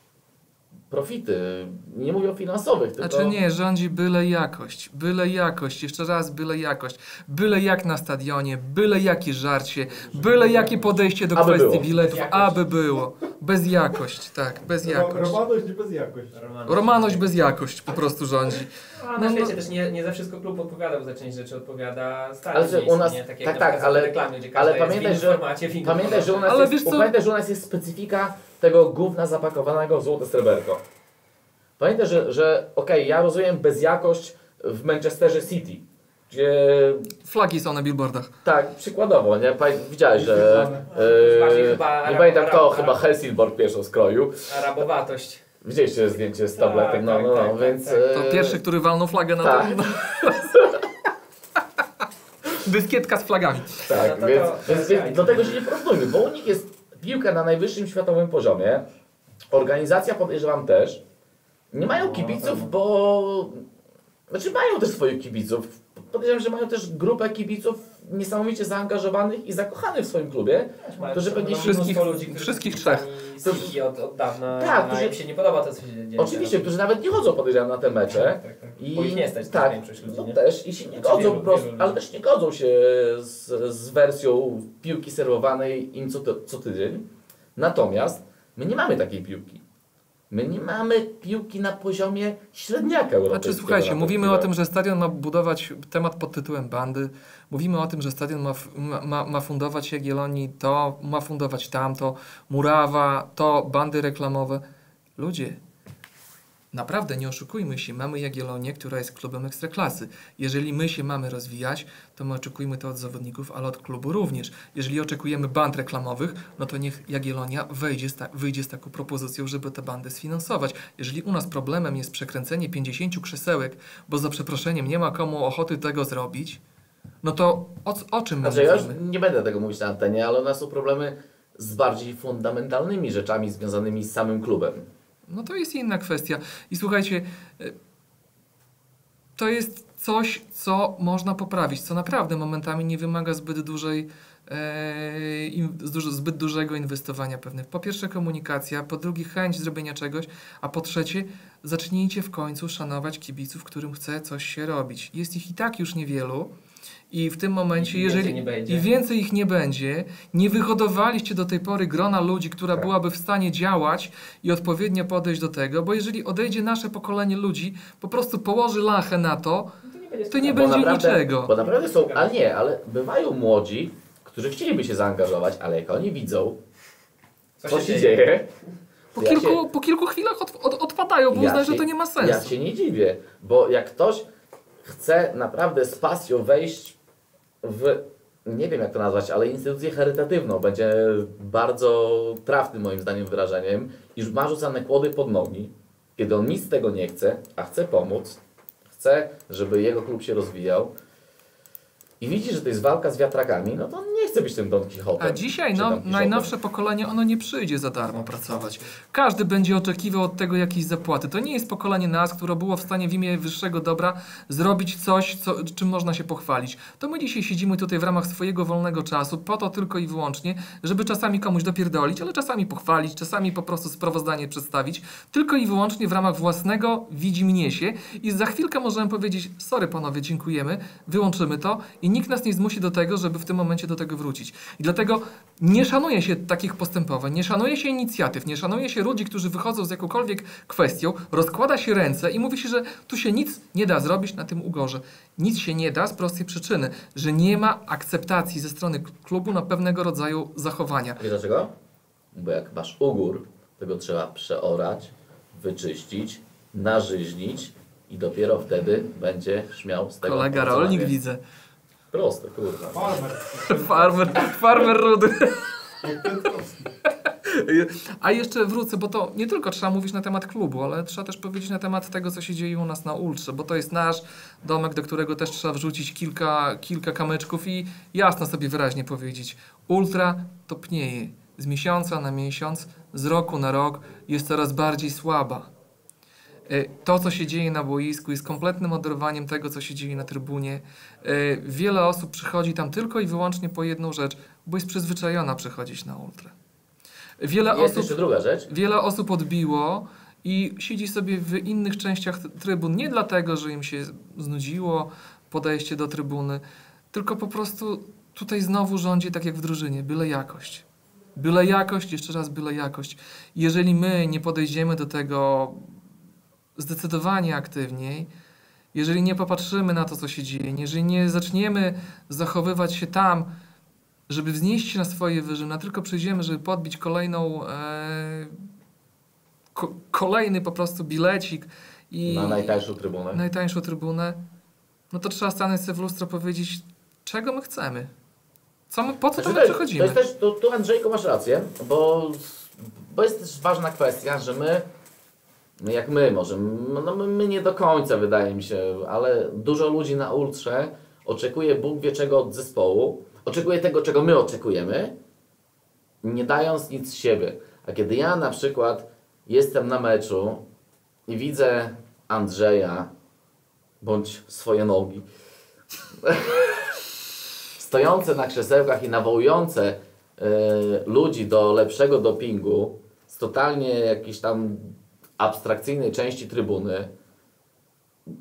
profity. Nie mówię o finansowych, tylko... Znaczy nie, rządzi byle jakość, byle jakość, jeszcze raz byle jakość, byle jak na stadionie, byle jakie żarcie, byle jakie podejście do Aby kwestii było. biletów, aby było. Bez jakość, tak, bez jakość. Romaność bez jakość. Romaność bez jakość po prostu rządzi. No, a No, na no. świecie też nie, nie za wszystko klub odpowiada, bo za część rzeczy odpowiada stary Ale że u nas- nie? Takie tak, tak, przykład ale- reklamy, gdzie ale pamiętaj, że- formacie, Pamiętaj, że u nas, Ale jest, pamiętaj, że u nas jest specyfika tego gówna zapakowanego w złote sreberko. Pamiętaj, że, że okej, ja rozumiem bezjakość w Manchesterze City, gdzie Flagi są na billboardach. tak, przykładowo, nie? Widziałeś, że chyba nie pamiętam kto, chyba Helsingborg pierwszą skroju. Arabowatość. Widzieliście zdjęcie z tabletem, no, tak, no, no, tak, więc... tak. To pierwszy, który walnął flagę na tak. to. (laughs) Dyskietka z flagami. Tak, No to więc, to- więc, to- więc do tego się nie porównujmy, bo u nich jest piłka na najwyższym światowym poziomie. Organizacja podejrzewam też. Nie mają kibiców, bo... Znaczy mają też swoich kibiców. Podejrzewam, że mają też grupę kibiców niesamowicie zaangażowanych i zakochanych w swoim klubie. To, że pewnie wszystkich- ludzi, którzy wszystkich trzech. od, od dawna, Tak, którzy- im się nie podoba to, co się dzieje. Oczywiście, którzy nawet nie chodzą podejrzewam na te mecze. Tak, tak. I Bo ich nie stać tak, większość ludzi, no też i się nie Znaczy godzą wielu- po prostu, wielu ludzi. ale też nie godzą się z, z wersją piłki serwowanej im co, ty, co tydzień. Natomiast my nie mamy takiej piłki. My nie mamy piłki na poziomie średniaka europejskiego. Znaczy słuchajcie, mówimy o tym, że stadion ma budować temat pod tytułem bandy. Mówimy o tym, że stadion ma- ma, ma fundować Jagiellonii to, ma fundować tamto, Murawa, to, bandy reklamowe. Ludzie, naprawdę nie oszukujmy się, mamy Jagiellonię, która jest klubem ekstraklasy. Jeżeli my się mamy rozwijać, to my oczekujemy to od zawodników, ale od klubu również. Jeżeli oczekujemy band reklamowych, no to niech Jagiellonia wejdzie z wyjdzie z taką propozycją, żeby te bandy sfinansować. Jeżeli u nas problemem jest przekręcenie 50 krzesełek, bo za przeproszeniem nie ma komu ochoty tego zrobić, no to o, o czym Znaczy, ja już mówimy? nie będę tego mówić na antenie, ale u nas są problemy z bardziej fundamentalnymi rzeczami związanymi z samym klubem. No to jest inna kwestia. I słuchajcie, y, to jest coś, co można poprawić, co naprawdę momentami nie wymaga zbyt dużej, e, zbyt dużego inwestowania pewnych. Po pierwsze komunikacja, po drugie chęć zrobienia czegoś, a po trzecie zacznijcie w końcu szanować kibiców, którym chce coś się robić. Jest ich i tak już niewielu. I w tym momencie, I jeżeli i więcej ich nie będzie, nie wyhodowaliście do tej pory grona ludzi, która Tak. byłaby w stanie działać i odpowiednio podejść do tego, bo jeżeli odejdzie nasze pokolenie ludzi, po prostu położy lachę na to, To nie będzie to nie Bo będzie naprawdę, niczego. Bo naprawdę są, ale nie, ale bywają młodzi, którzy chcieliby się zaangażować, ale jak oni widzą, co, się dzieje, Po, ja kilku, się- po kilku chwilach od, od, odpadają, bo Ja uznają, że to nie ma Ja sensu. się nie dziwię, bo jak ktoś chce naprawdę z pasją wejść w, nie wiem jak to nazwać, ale instytucję charytatywną, będzie bardzo trafnym moim zdaniem wyrażeniem, iż ma rzucane kłody pod nogi, kiedy on nic z tego nie chce, a chce pomóc, chce, żeby jego klub się rozwijał i widzi, że to jest walka z wiatrakami, no to on nie chce być tym Don Quixotem. A dzisiaj no, najnowsze pokolenie, ono nie przyjdzie za darmo pracować. Każdy będzie oczekiwał od tego jakiejś zapłaty. To nie jest pokolenie nas, które było w stanie w imię wyższego dobra zrobić coś, co, czym można się pochwalić. To my dzisiaj siedzimy tutaj w ramach swojego wolnego czasu, po to tylko i wyłącznie, żeby czasami komuś dopierdolić, ale czasami pochwalić, czasami po prostu sprawozdanie przedstawić, tylko i wyłącznie w ramach własnego widzi mnie się i za chwilkę możemy powiedzieć, sorry panowie, dziękujemy, wyłączymy to i nikt nas nie zmusi do tego, żeby w tym momencie do tego wrócić. I dlatego nie szanuje się takich postępowań, nie szanuje się inicjatyw, nie szanuje się ludzi, którzy wychodzą z jakąkolwiek kwestią, rozkłada się ręce i mówi się, że tu się nic nie da zrobić na tym ugorze. Nic się nie da z prostej przyczyny, że nie ma akceptacji ze strony klubu na pewnego rodzaju zachowania. Wiesz dlaczego? Bo jak masz ugór, to go trzeba przeorać, wyczyścić, nażyźnić i dopiero wtedy będzie śmiał z tego Kolega rolnik widzę. Proste, kurwa. Farmer. Farmer, farmer rudy. A jeszcze wrócę, bo to nie tylko trzeba mówić na temat klubu, ale trzeba też powiedzieć na temat tego, co się dzieje u nas na Ultrze, bo to jest nasz domek, do którego też trzeba wrzucić kilka, kilka kamyczków i jasno sobie wyraźnie powiedzieć. Ultra topnieje z miesiąca na miesiąc, z roku na rok jest coraz bardziej słaba. Y, To, co się dzieje na boisku, jest kompletnym oderwaniem tego, co się dzieje na trybunie. Y, Wiele osób przychodzi tam tylko i wyłącznie po jedną rzecz, bo jest przyzwyczajona przychodzić na ultrę. Wiele Jest osób, jeszcze druga rzecz. wiele osób odbiło i siedzi sobie w innych częściach trybun, nie dlatego, że im się znudziło podejście do trybuny, tylko po prostu tutaj znowu rządzi tak jak w drużynie, byle jakość. Byle jakość, jeszcze raz byle jakość. Jeżeli my nie podejdziemy do tego zdecydowanie aktywniej, jeżeli nie popatrzymy na to, co się dzieje, jeżeli nie zaczniemy zachowywać się tam, żeby wznieść się na swoje wyżyny, a tylko przyjdziemy, żeby podbić kolejną, e, ko, kolejny po prostu bilecik i Na najtańszą trybunę. najtańszą trybunę, no to trzeba stanąć sobie w lustro powiedzieć, czego my chcemy. Co my, po co Znaczy, tam przychodzimy? to jest też, tu, tu Andrzejko masz rację, bo, bo jest też ważna kwestia, że my, jak my może, no my, nie do końca wydaje mi się, ale dużo ludzi na ultrze oczekuje Bóg wie czego od zespołu, oczekuje tego, czego my oczekujemy, nie dając nic z siebie. A kiedy ja na przykład jestem na meczu i widzę Andrzeja bądź swoje nogi (laughs) stojące na krzesełkach i nawołujące e, ludzi do lepszego dopingu z totalnie jakiejś tam abstrakcyjnej części trybuny,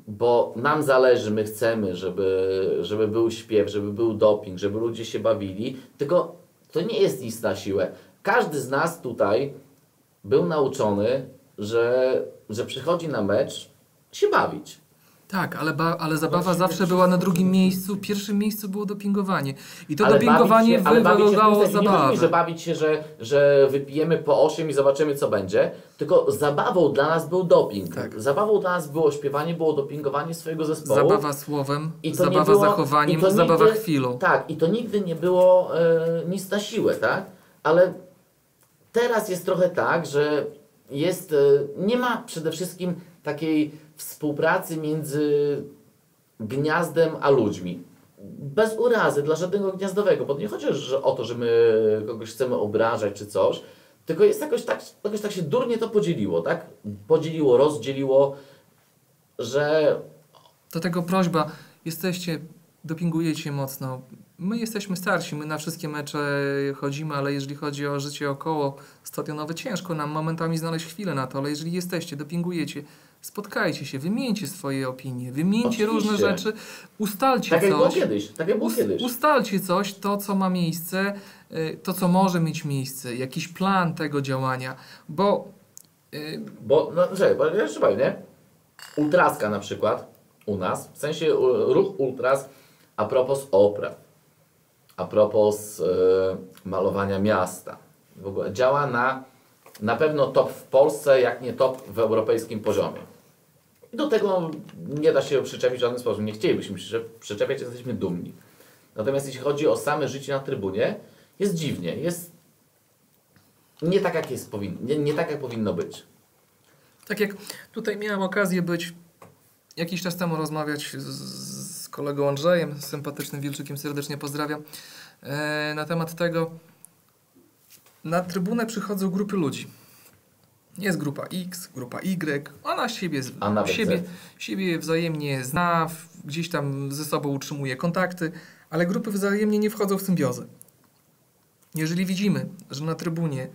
bo nam zależy, my chcemy, żeby, żeby był śpiew, żeby był doping, żeby ludzie się bawili, tylko to nie jest nic na siłę. Każdy z nas tutaj był nauczony, że, że przychodzi na mecz się bawić. Tak, ale, ba, ale zabawa zawsze była na drugim miejscu. Pierwszym miejscu było dopingowanie. I to Ale dopingowanie się- ale bawić się w tym wywołało sensie Nie chodzi że zabawę. bawić się, że, że wypijemy po 8 i zobaczymy co będzie, tylko zabawą dla nas był doping. Tak. Zabawą dla nas było śpiewanie, było dopingowanie swojego zespołu. Zabawa słowem, zabawa było- zachowaniem, zabawa nigdy- chwilą. Tak, i to nigdy nie było e, nic na siłę, tak? Ale teraz jest trochę tak, że jest, e, nie ma przede wszystkim takiej współpracy między gniazdem a ludźmi. Bez urazy dla żadnego gniazdowego, bo nie chodzi o to, że my kogoś chcemy obrażać czy coś, tylko jest jakoś tak, jakoś tak się durnie to podzieliło, tak? Podzieliło, rozdzieliło, że Do tego prośba, jesteście, dopingujecie mocno. My jesteśmy starsi, my na wszystkie mecze chodzimy, ale jeżeli chodzi o życie około stadionowe, ciężko nam momentami znaleźć chwilę na to, ale jeżeli jesteście, dopingujecie, spotkajcie się, wymieńcie swoje opinie, wymieńcie Oczywiście. różne rzeczy, ustalcie tak jak było coś. kiedyś, tak jak było kiedyś. Ustalcie coś, to co ma miejsce, y, to co może mieć miejsce, jakiś plan tego działania, bo y, Bo, no, czekaj, bo jeszcze powiem, nie? Ultraska na przykład u nas, w sensie ruch ultras a propos opraw, a propos e, malowania miasta. W ogóle działa na na pewno top w Polsce, jak nie top w europejskim poziomie. Do tego nie da się przyczepić w żaden sposób. Nie chcielibyśmy się przyczepiać, jesteśmy dumni. Natomiast jeśli chodzi o same życie na trybunie, jest dziwnie, jest nie tak, jak, jest nie, nie tak, jak powinno być. Tak jak tutaj miałem okazję być jakiś czas temu rozmawiać z, z kolegą Andrzejem, sympatycznym Wilczykiem, serdecznie pozdrawiam, e, na temat tego, na trybunę przychodzą grupy ludzi. Jest grupa X, grupa Y, ona siebie, A siebie, siebie wzajemnie zna, gdzieś tam ze sobą utrzymuje kontakty, ale grupy wzajemnie nie wchodzą w symbiozę. Jeżeli widzimy, że na trybunie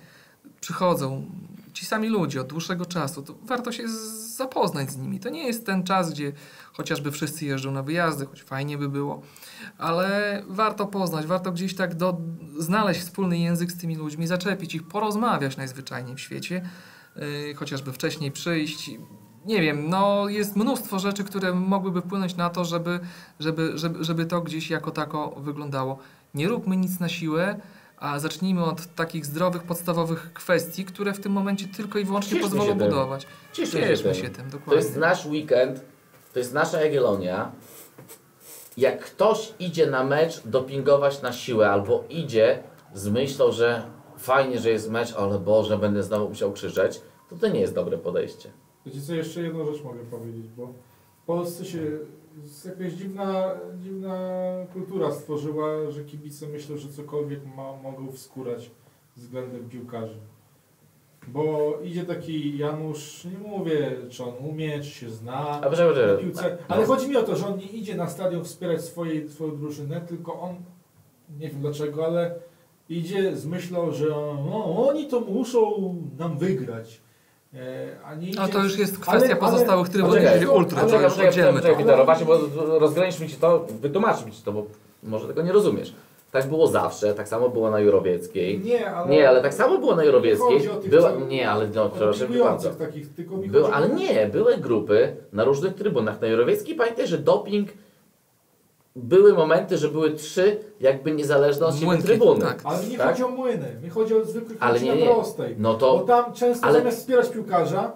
przychodzą ci sami ludzie od dłuższego czasu, to warto się zapoznać z nimi. To nie jest ten czas, gdzie chociażby wszyscy jeżdżą na wyjazdy, choć fajnie by było, ale warto poznać, warto gdzieś tak do, znaleźć wspólny język z tymi ludźmi, zaczepić ich, porozmawiać najzwyczajniej w świecie, chociażby wcześniej przyjść. Nie wiem, no jest mnóstwo rzeczy, które mogłyby wpłynąć na to, żeby, żeby, żeby, żeby to gdzieś jako tako wyglądało. Nie róbmy nic na siłę, a zacznijmy od takich zdrowych, podstawowych kwestii, które w tym momencie tylko i wyłącznie Cieszmy pozwolą tym. budować. Cieszmy, Cieszmy się się tym. tym, To dokładnie. jest nasz weekend, to jest nasza Jagiellonia. Jak ktoś idzie na mecz dopingować na siłę albo idzie z myślą, że fajnie, że jest mecz, ale Boże, będę znowu musiał krzyczeć, to to nie jest dobre podejście. Wiecie co, jeszcze jedną rzecz mogę powiedzieć, bo w Polsce się z- jakaś dziwna, dziwna kultura stworzyła, że kibice myślą, że cokolwiek ma, mogą wskórać względem piłkarzy. Bo idzie taki Janusz, nie mówię, czy on umie, czy się zna A piłce, No. ale chodzi mi o to, że on nie idzie na stadion wspierać swojej, swoją drużynę, tylko on, nie wiem dlaczego, ale idzie z myślą, że no, oni to muszą nam wygrać. E, a nie idzie... No to już jest Ale- kwestia ale- pozostałych trybun, Poczekaj, czyli ultra, ale- to już oddzielmy to. Witaro, właśnie, bo rozgraniczmy ci to, wytłumaczyć mi ci to, bo może tego nie rozumiesz. Tak było zawsze, tak samo było na Jurowieckiej. Nie, ale... Nie, ale tak samo było na Jurowieckiej. Była, nie, ale no, przepraszam bardzo. takich, tylko mi Był, ale nie, były grupy na różnych trybunach. Na Jurowieckiej pamiętaj, że doping były momenty, że były trzy jakby niezależne od siebie trybuny. tak. Ale nie Tak? chodzi o młyny, mi chodzi o zwykłych Ale nie, nie. prostej. No Bo to, tam często ale- zamiast wspierać piłkarza,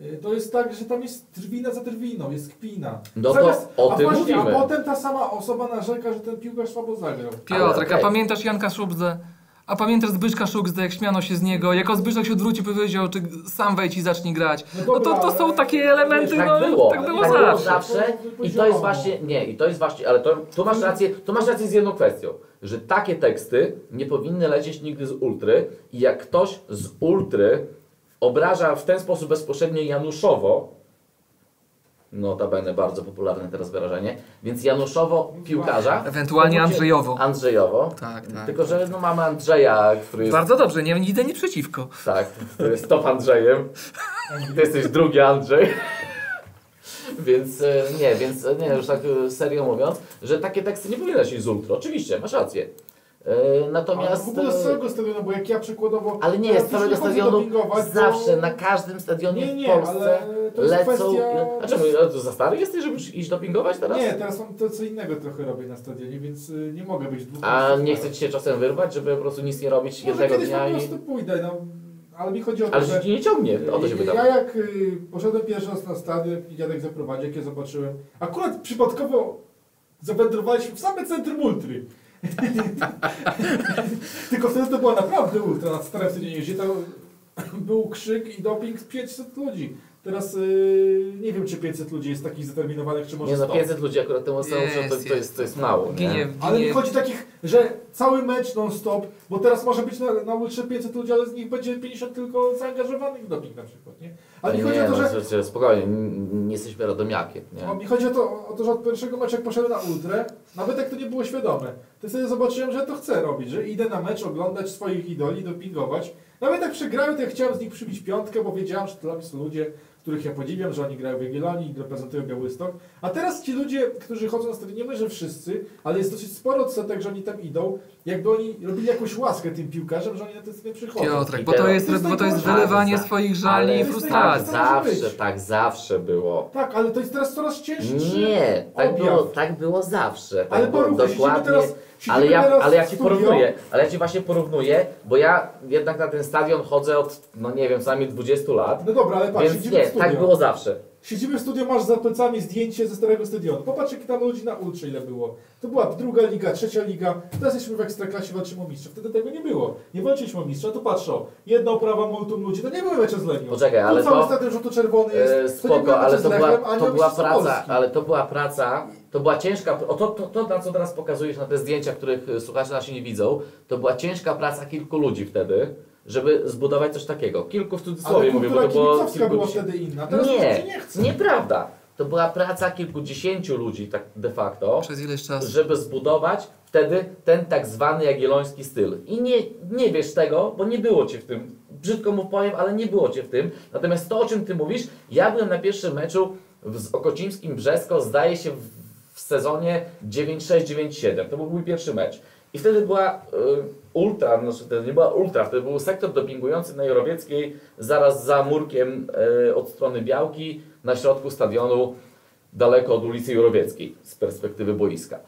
y, to jest tak, że tam jest drwina za drwiną, jest kpina. no to Zamiast- o a tym właśnie, mówimy. A potem ta sama osoba narzeka, że ten piłkarz słabo zagrał. Piotrek, okej. a pamiętasz Janka Szubzę? A pamiętasz Zbyszka Szubzę, jak śmiano się z niego? Jak Zbyszek się odwrócił, powiedział, czy sam wejdź i zacznij grać. No to, dobra, to są takie elementy, Tak no, było, tak było tak zawsze. było zawsze i to jest właśnie, nie, i to jest właśnie, ale to, tu masz rację, tu masz rację z jedną kwestią, że takie teksty nie powinny lecieć nigdy z ultry i jak ktoś z ultry obraża w ten sposób bezpośrednio Januszowo, notabene bardzo popularne teraz wyrażenie, więc Januszowo piłkarza, Ewentualnie Andrzejowo. Andrzejowo, Tak, tak. tylko że no mamy Andrzeja, który jest, Bardzo dobrze, nie idę nic przeciwko. tak, który jest top Andrzejem, ty jesteś drugi Andrzej. (laughs) Więc e, nie, więc e, nie, już tak e, serio mówiąc, że takie teksty nie powinny się z ultra. Oczywiście, masz rację. E, Ale Natomiast. w ogóle z e, całego stadionu, bo jak ja przykładowo... Ale nie, z całego stadionu dopingować, bo- zawsze, na każdym stadionie Nie, nie, w Polsce ale to jest lecą. kwestia... A czemu? To za stary jesteś, żeby iść dopingować teraz? Nie, teraz mam to co innego trochę robię na stadionie, więc y, nie mogę być dwóch A nie chcecie się czasem wyrwać, żeby po prostu nic nie robić Może jednego dnia po i. prostu pójdę, no. Ale mi chodzi o to, Ale że... ci nie ciągnie, o to się pytam. Ja jak y, poszedłem pierwszy raz na stadion i dziadek zaprowadził, jak ja zobaczyłem, akurat przypadkowo zawędrowaliśmy w same centrum ultry. (laughs) Tylko wtedy to była naprawdę ultra na starym stadionie, gdzie tam był krzyk i doping z 500 ludzi. Teraz y, nie wiem, czy 500 ludzi jest takich zdeterminowanych, czy może Nie no, 100. 500 ludzi akurat temu samemu, że to, Jest, to, jest, to jest mało. Nie? Ginie, Ale mi ginie. chodzi takich, że cały mecz non-stop, bo teraz może być na, na ultrze 500 ludzi, ale z nich będzie 50 tylko zaangażowanych w doping na przykład, nie? Ale mi chodzi nie, o to, no, że słuchajcie, spokojnie, nie jesteśmy radomiakiem. Nie? O, mi chodzi o to, o to, że od pierwszego meczu jak poszedłem na ultrę, nawet jak to nie było świadome, to wtedy zobaczyłem, że to chcę robić, że idę na mecz oglądać swoich idoli, dopingować. Nawet jak przegrają, to ja chciałem z nich przybić piątkę, bo wiedziałem, że to dla mnie są ludzie, których ja podziwiam, że oni grają w Jagiellonii i reprezentują Białystok. A teraz ci ludzie, którzy chodzą na stadion, nie mówię, że wszyscy, ale jest dosyć sporo odsetek, że oni tam idą, jakby oni robili jakąś łaskę tym piłkarzom, że oni na ten stadion przychodzą. Piotrek, bo to jest, To jest bo to jest wylewanie swoich żali i frustracji. Tak zawsze, tak zawsze było. Tak, ale to jest teraz coraz cięższy Nie, tak było, tak było zawsze. Tak Ale było dokładnie. teraz, Ale ja, ale ja ci studio, porównuję, ale ja ci właśnie porównuję, bo ja jednak na ten stadion chodzę od, no nie wiem, co najmniej 20 lat, No dobra, ale patrz, więc nie, studio. tak było zawsze. Siedzimy w studiu, masz za plecami zdjęcie ze starego stadionu. Popatrz, jakie tam ludzi na ultrze ile było. To była druga liga, trzecia liga. Teraz jesteśmy w Ekstraklasie, walczymy o mistrza. Wtedy tego nie było. Nie walczyliśmy o mistrza, to patrz o. Jedna oprawa, multum ludzi. To nie były mecze z Lenią. Poczekaj, ale cały to, stadion żółto-czerwony jest. to nie spoko, mecze ale to była, Lechem, to była praca, ale to była praca, to była ciężka, o to, to, to na co teraz pokazujesz na te zdjęcia, których e, słuchacze nasi nie widzą, to była ciężka praca kilku ludzi wtedy, żeby zbudować coś takiego. Kilku w cudzysłowie Ale mówię, bo to było kibicowska była wtedy inna. Teraz nie, Nie, chce. nieprawda. To była praca kilkudziesięciu ludzi tak de facto, Przez ileś czasu. żeby zbudować wtedy ten tak zwany jagielloński styl. I nie, nie wiesz tego, bo nie było cię w tym. Brzydko mu powiem, ale nie było cię w tym. Natomiast to, o czym ty mówisz, ja byłem na pierwszym meczu w- z Okocimskim Brzesko, zdaje się w, w sezonie 96-97. To był mój pierwszy mecz. I wtedy była y, ultra, znaczy wtedy nie była ultra, wtedy był sektor dopingujący na Jorowieckiej, zaraz za murkiem y, od strony Białki, na środku stadionu, daleko od ulicy Jorowieckiej, z perspektywy boiska.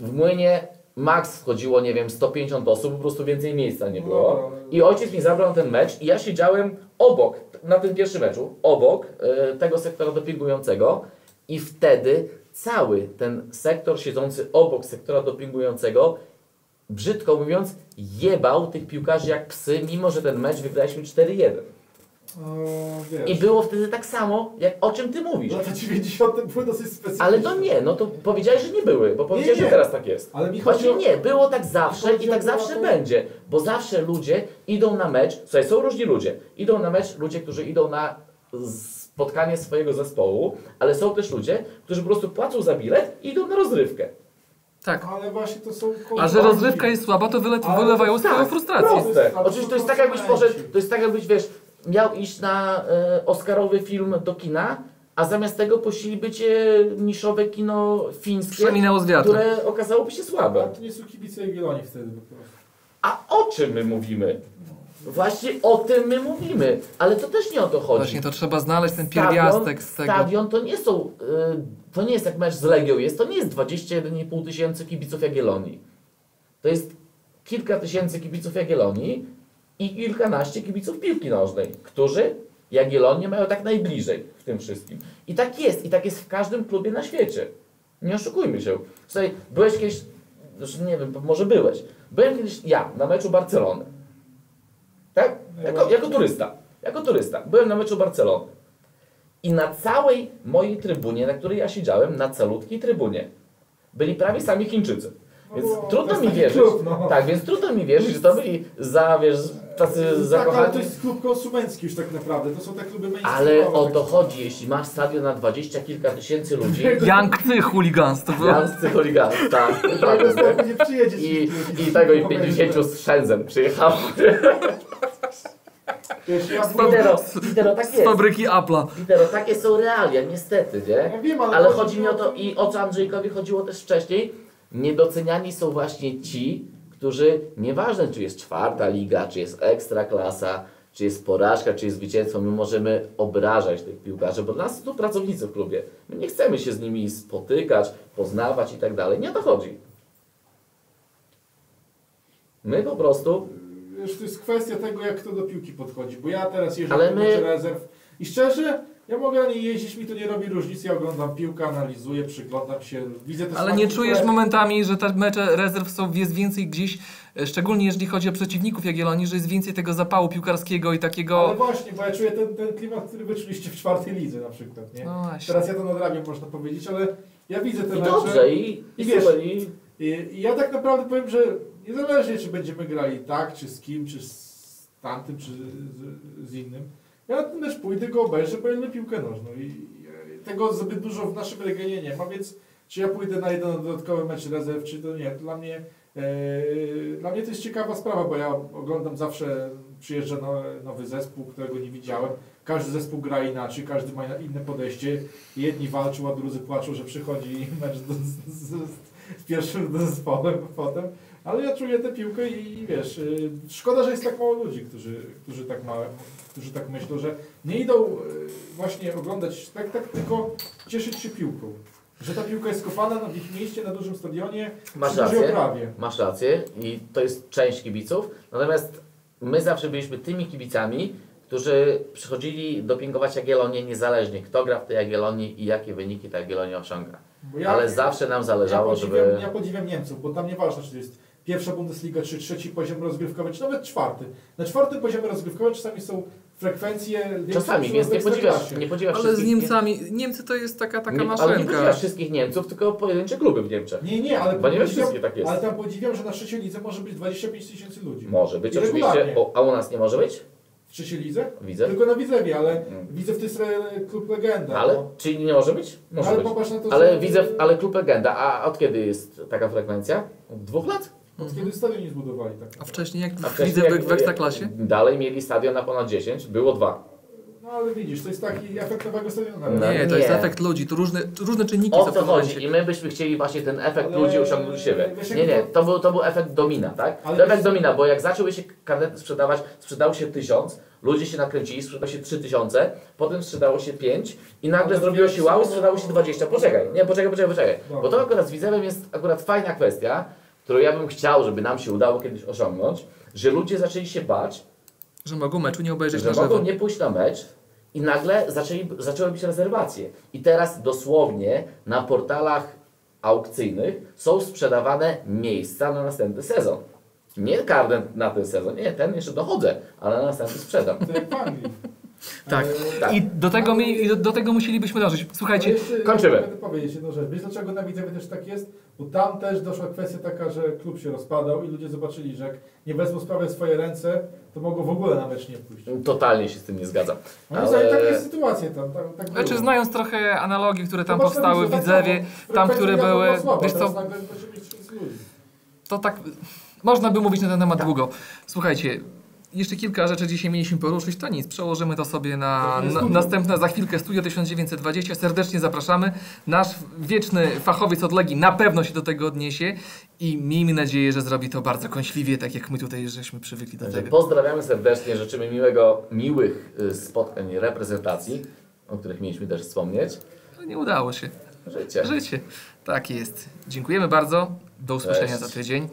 W młynie max wchodziło, nie wiem, 150 osób, po prostu więcej miejsca nie było. Dobra, ale- I ojciec mi zabrał ten mecz i ja siedziałem obok, na tym pierwszym meczu, obok e, tego sektora dopingującego i wtedy cały ten sektor siedzący obok sektora dopingującego, brzydko mówiąc, jebał tych piłkarzy jak psy, mimo że ten mecz wygraliśmy 4-1. O, I było wtedy tak samo, jak o czym ty mówisz. lata 90. były dosyć specjalne. Ale to nie, no to powiedziałeś, że nie były, bo powiedziałeś, nie. że teraz tak jest. Ale mi Właśnie o... nie, było tak zawsze i tak zawsze to- będzie, bo zawsze ludzie idą na mecz, słuchaj, są różni ludzie, idą na mecz ludzie, którzy idą na spotkanie swojego zespołu, ale są też ludzie, którzy po prostu płacą za bilet i idą na rozrywkę. Tak. Ale właśnie to są... A że rozrywka jest słaba, to wyle, Ale wylewają swoją tak, frustrację. Proste. Oczywiście to jest tak jakbyś poszedł, to jest tak jakbyś, wiesz, miał iść na e, Oscarowy film do kina, a zamiast tego pościeliby cię niszowe kino fińskie, które okazałoby się Ale słabe. to nie są kibice Jagiellonii wtedy po prostu. A o czym my mówimy? Właśnie o tym my mówimy, ale to też nie o to chodzi. Właśnie to trzeba znaleźć ten pierwiastek z tego. Stadion to nie są, y, to nie jest jak mecz z Legią jest, to nie jest 21,5 tysięcy kibiców Jagiellonii. To jest kilka tysięcy kibiców Jagiellonii i kilkanaście kibiców piłki nożnej, którzy Jagiellonię mają tak najbliżej w tym wszystkim. I tak jest, i tak jest w każdym klubie na świecie. Nie oszukujmy się. Słuchaj, byłeś kiedyś, nie wiem, może byłeś. Byłem kiedyś ja na meczu Barcelony. Tak? Jako, jako turysta. Jako turysta. Byłem na meczu Barcelony. I na całej mojej trybunie, na której ja siedziałem, na calutkiej trybunie, byli prawie sami Chińczycy. No Więc to trudno mi wierzyć. klub, no. Tak, więc trudno mi wierzyć, że to byli za, wiesz, tacy Tak, ale zakochani. to jest klub konsumencki już tak naprawdę. To są te kluby Ale mainstreamowe. o to chodzi, jeśli masz stadion na dwadzieścia kilka tysięcy ludzi, (laughs) Jankcy chuligans to było. Janscy chuligan, tak, (laughs) nie przyjedzie. I, I tego i 50 z Shenzhen przyjechało. (laughs) Wiesz, ja Pitero, tak Z jest. fabryki Apple'a. Takie są realia, niestety, nie? Ja wiem, ale, Ale chodzi mi o to i o co Andrzejkowi chodziło też wcześniej. Niedoceniani są właśnie ci, którzy nieważne czy jest czwarta liga, czy jest ekstra klasa, czy jest porażka, czy jest zwycięstwo, my możemy obrażać tych piłkarzy, bo dla nas są pracownicy w klubie. My nie chcemy się z nimi spotykać, poznawać i tak dalej. Nie o to chodzi. My po prostu Wiesz, to jest kwestia tego, jak kto do piłki podchodzi. Bo ja teraz jeżdżę Ale do my- rezerw i szczerze, ja mogę na niej jeździć, mi to nie robi różnicy. Ja oglądam piłkę, analizuję, przyglądam się, widzę te Ale nie czujesz które- momentami, że te mecze rezerw są, jest więcej gdzieś, szczególnie jeżeli chodzi o przeciwników Jagiellonii, że jest więcej tego zapału piłkarskiego i Ale takiego... właśnie, bo ja czuję ten, ten klimat, który wyczuliście w czwartej lidze na przykład, nie? No właśnie. Teraz ja to nadrabiam, można powiedzieć, ale ja widzę te i mecze. dobrze, i, I i wiesz, I, I ja tak naprawdę powiem, że niezależnie czy będziemy grali tak, czy z kim, czy z tamtym, czy z, z innym, ja ten mecz pójdę, go obejrzę, bo ja piłkę nożną i, i tego zbyt dużo w naszym regionie nie ma, więc czy ja pójdę na jeden dodatkowy mecz rezerw, czy to nie, dla mnie, e, dla mnie to jest ciekawa sprawa, bo ja oglądam zawsze, przyjeżdża no, nowy zespół, którego nie widziałem, każdy zespół gra inaczej, każdy ma inne podejście, jedni walczą, a drudzy płaczą, że przychodzi mecz do, z, z, z pierwszym zespołem potem, ale ja czuję tę piłkę i, i wiesz, y, szkoda, że jest tak mało ludzi, którzy, którzy, tak, ma, którzy tak myślą, że nie idą y, właśnie oglądać spektakl, tylko cieszyć się piłką. Że ta piłka jest kopana na- ich mieście, na dużym stadionie, masz przy rację. oprawie. Masz rację i to jest część kibiców. Natomiast my zawsze byliśmy tymi kibicami, którzy przychodzili dopingować Jagiellonię niezależnie kto gra w tej Jagiellonii i jakie wyniki ta Jagiellonia osiąga. Ja, Ale zawsze nam zależało, ja podziwiam, żeby... ja podziwiam Niemców, bo tam nieważne, czy to jest pierwsza Bundesliga, czy trzeci poziom rozgrywkowy, czy nawet czwarty. Na czwartym poziomie rozgrywkowym czasami są frekwencje większe Czasami, niż więc w nie podziwiasz, nie podziwiasz Ale z. Niemcami, Niemcy to jest taka, taka nie, ale nie maszynka. podziwiasz wszystkich Niemców, tylko pojedyncze kluby w Niemczech. Nie, nie, ale Bo nie wszystkie tak jest. Ale tam podziwiam, że na trzeciej lidze może być 25 tysięcy ludzi. Może być I oczywiście, o, a u nas nie może być? W trzeciej lidze? Widzę. Tylko na Widzewie, ale Mm. Widzew to jest klub legenda. Ale, no. czyli nie może być? Może ale być. popatrz na to, Ale że- widzę, ale klub legenda, a od kiedy jest taka frekwencja? Od dwóch lat? Od kiedy stadion nie zbudowali tak. A wcześniej jak A wcześniej widzę jak- w, Ekstraklasie? Dalej mieli stadion na ponad 10, było dwa. No ale widzisz, to jest taki efekt nowego stadionu. No, Nie, to jest nie. efekt ludzi, to różne, różne czynniki O są co chodzi? I my byśmy chcieli właśnie ten efekt Ale- ludzi osiągnąć u siebie. Nie, nie, to- to był, to był efekt domina, tak? Ale to efekt wiesz- domina, bo jak zaczęły się karnety sprzedawać, sprzedało się tysiąc, ludzie się nakręcili, sprzedało się trzy tysiące, potem sprzedało się pięć i nagle Ale zrobiło się wow, sprzedało się 20. Poczekaj, nie, poczekaj, poczekaj, poczekaj. Dobra. Bo to akurat z Widzewem jest akurat fajna kwestia, którą ja bym chciał, żeby nam się udało kiedyś osiągnąć, że ludzie zaczęli się bać, Że mogą meczu nie obejrzeć że na żywo. mogą nie pójść na mecz i nagle zaczęli, zaczęły być rezerwacje. I teraz dosłownie na portalach aukcyjnych są sprzedawane miejsca na następny sezon. Nie karnet na ten sezon, nie, ten jeszcze dochodzę, ale na następny sprzedam. Tak. E, Tak. I do tego, mi, i do, do tego musielibyśmy dążyć. Słuchajcie, kończymy. Chcę powiedzieć jedną rzecz. Wiesz dlaczego na Widzewie też tak jest? Bo tam też doszła kwestia taka, że klub się rozpadał i ludzie zobaczyli, że jak nie wezmą sprawy w swoje ręce, to mogą w ogóle na mecz nie pójść. Totalnie się z tym nie zgadzam. Moim Ale- zdaniem takie jest sytuacje tam. Tak, tak znaczy było. znając trochę analogii, które tam Zobacz, powstały w tak Widzewie, tam, które były, słaba, wiesz co, nagle musi mieć 30 ludzi. to tak, można by mówić na ten temat długo. Słuchajcie, jeszcze kilka rzeczy dzisiaj mieliśmy poruszyć, to nic, przełożymy to sobie na, na następne, za chwilkę Studio 1920, serdecznie zapraszamy. Nasz wieczny fachowiec od Legii na pewno się do tego odniesie i miejmy nadzieję, że zrobi to bardzo kąśliwie, tak jak my tutaj żeśmy przywykli do Także tego. pozdrawiamy serdecznie, życzymy miłego, miłych y, spotkań reprezentacji, o których mieliśmy też wspomnieć. No, Nie udało się. Życie. Życie. Tak jest. Dziękujemy bardzo. Do usłyszenia Cześć. za tydzień.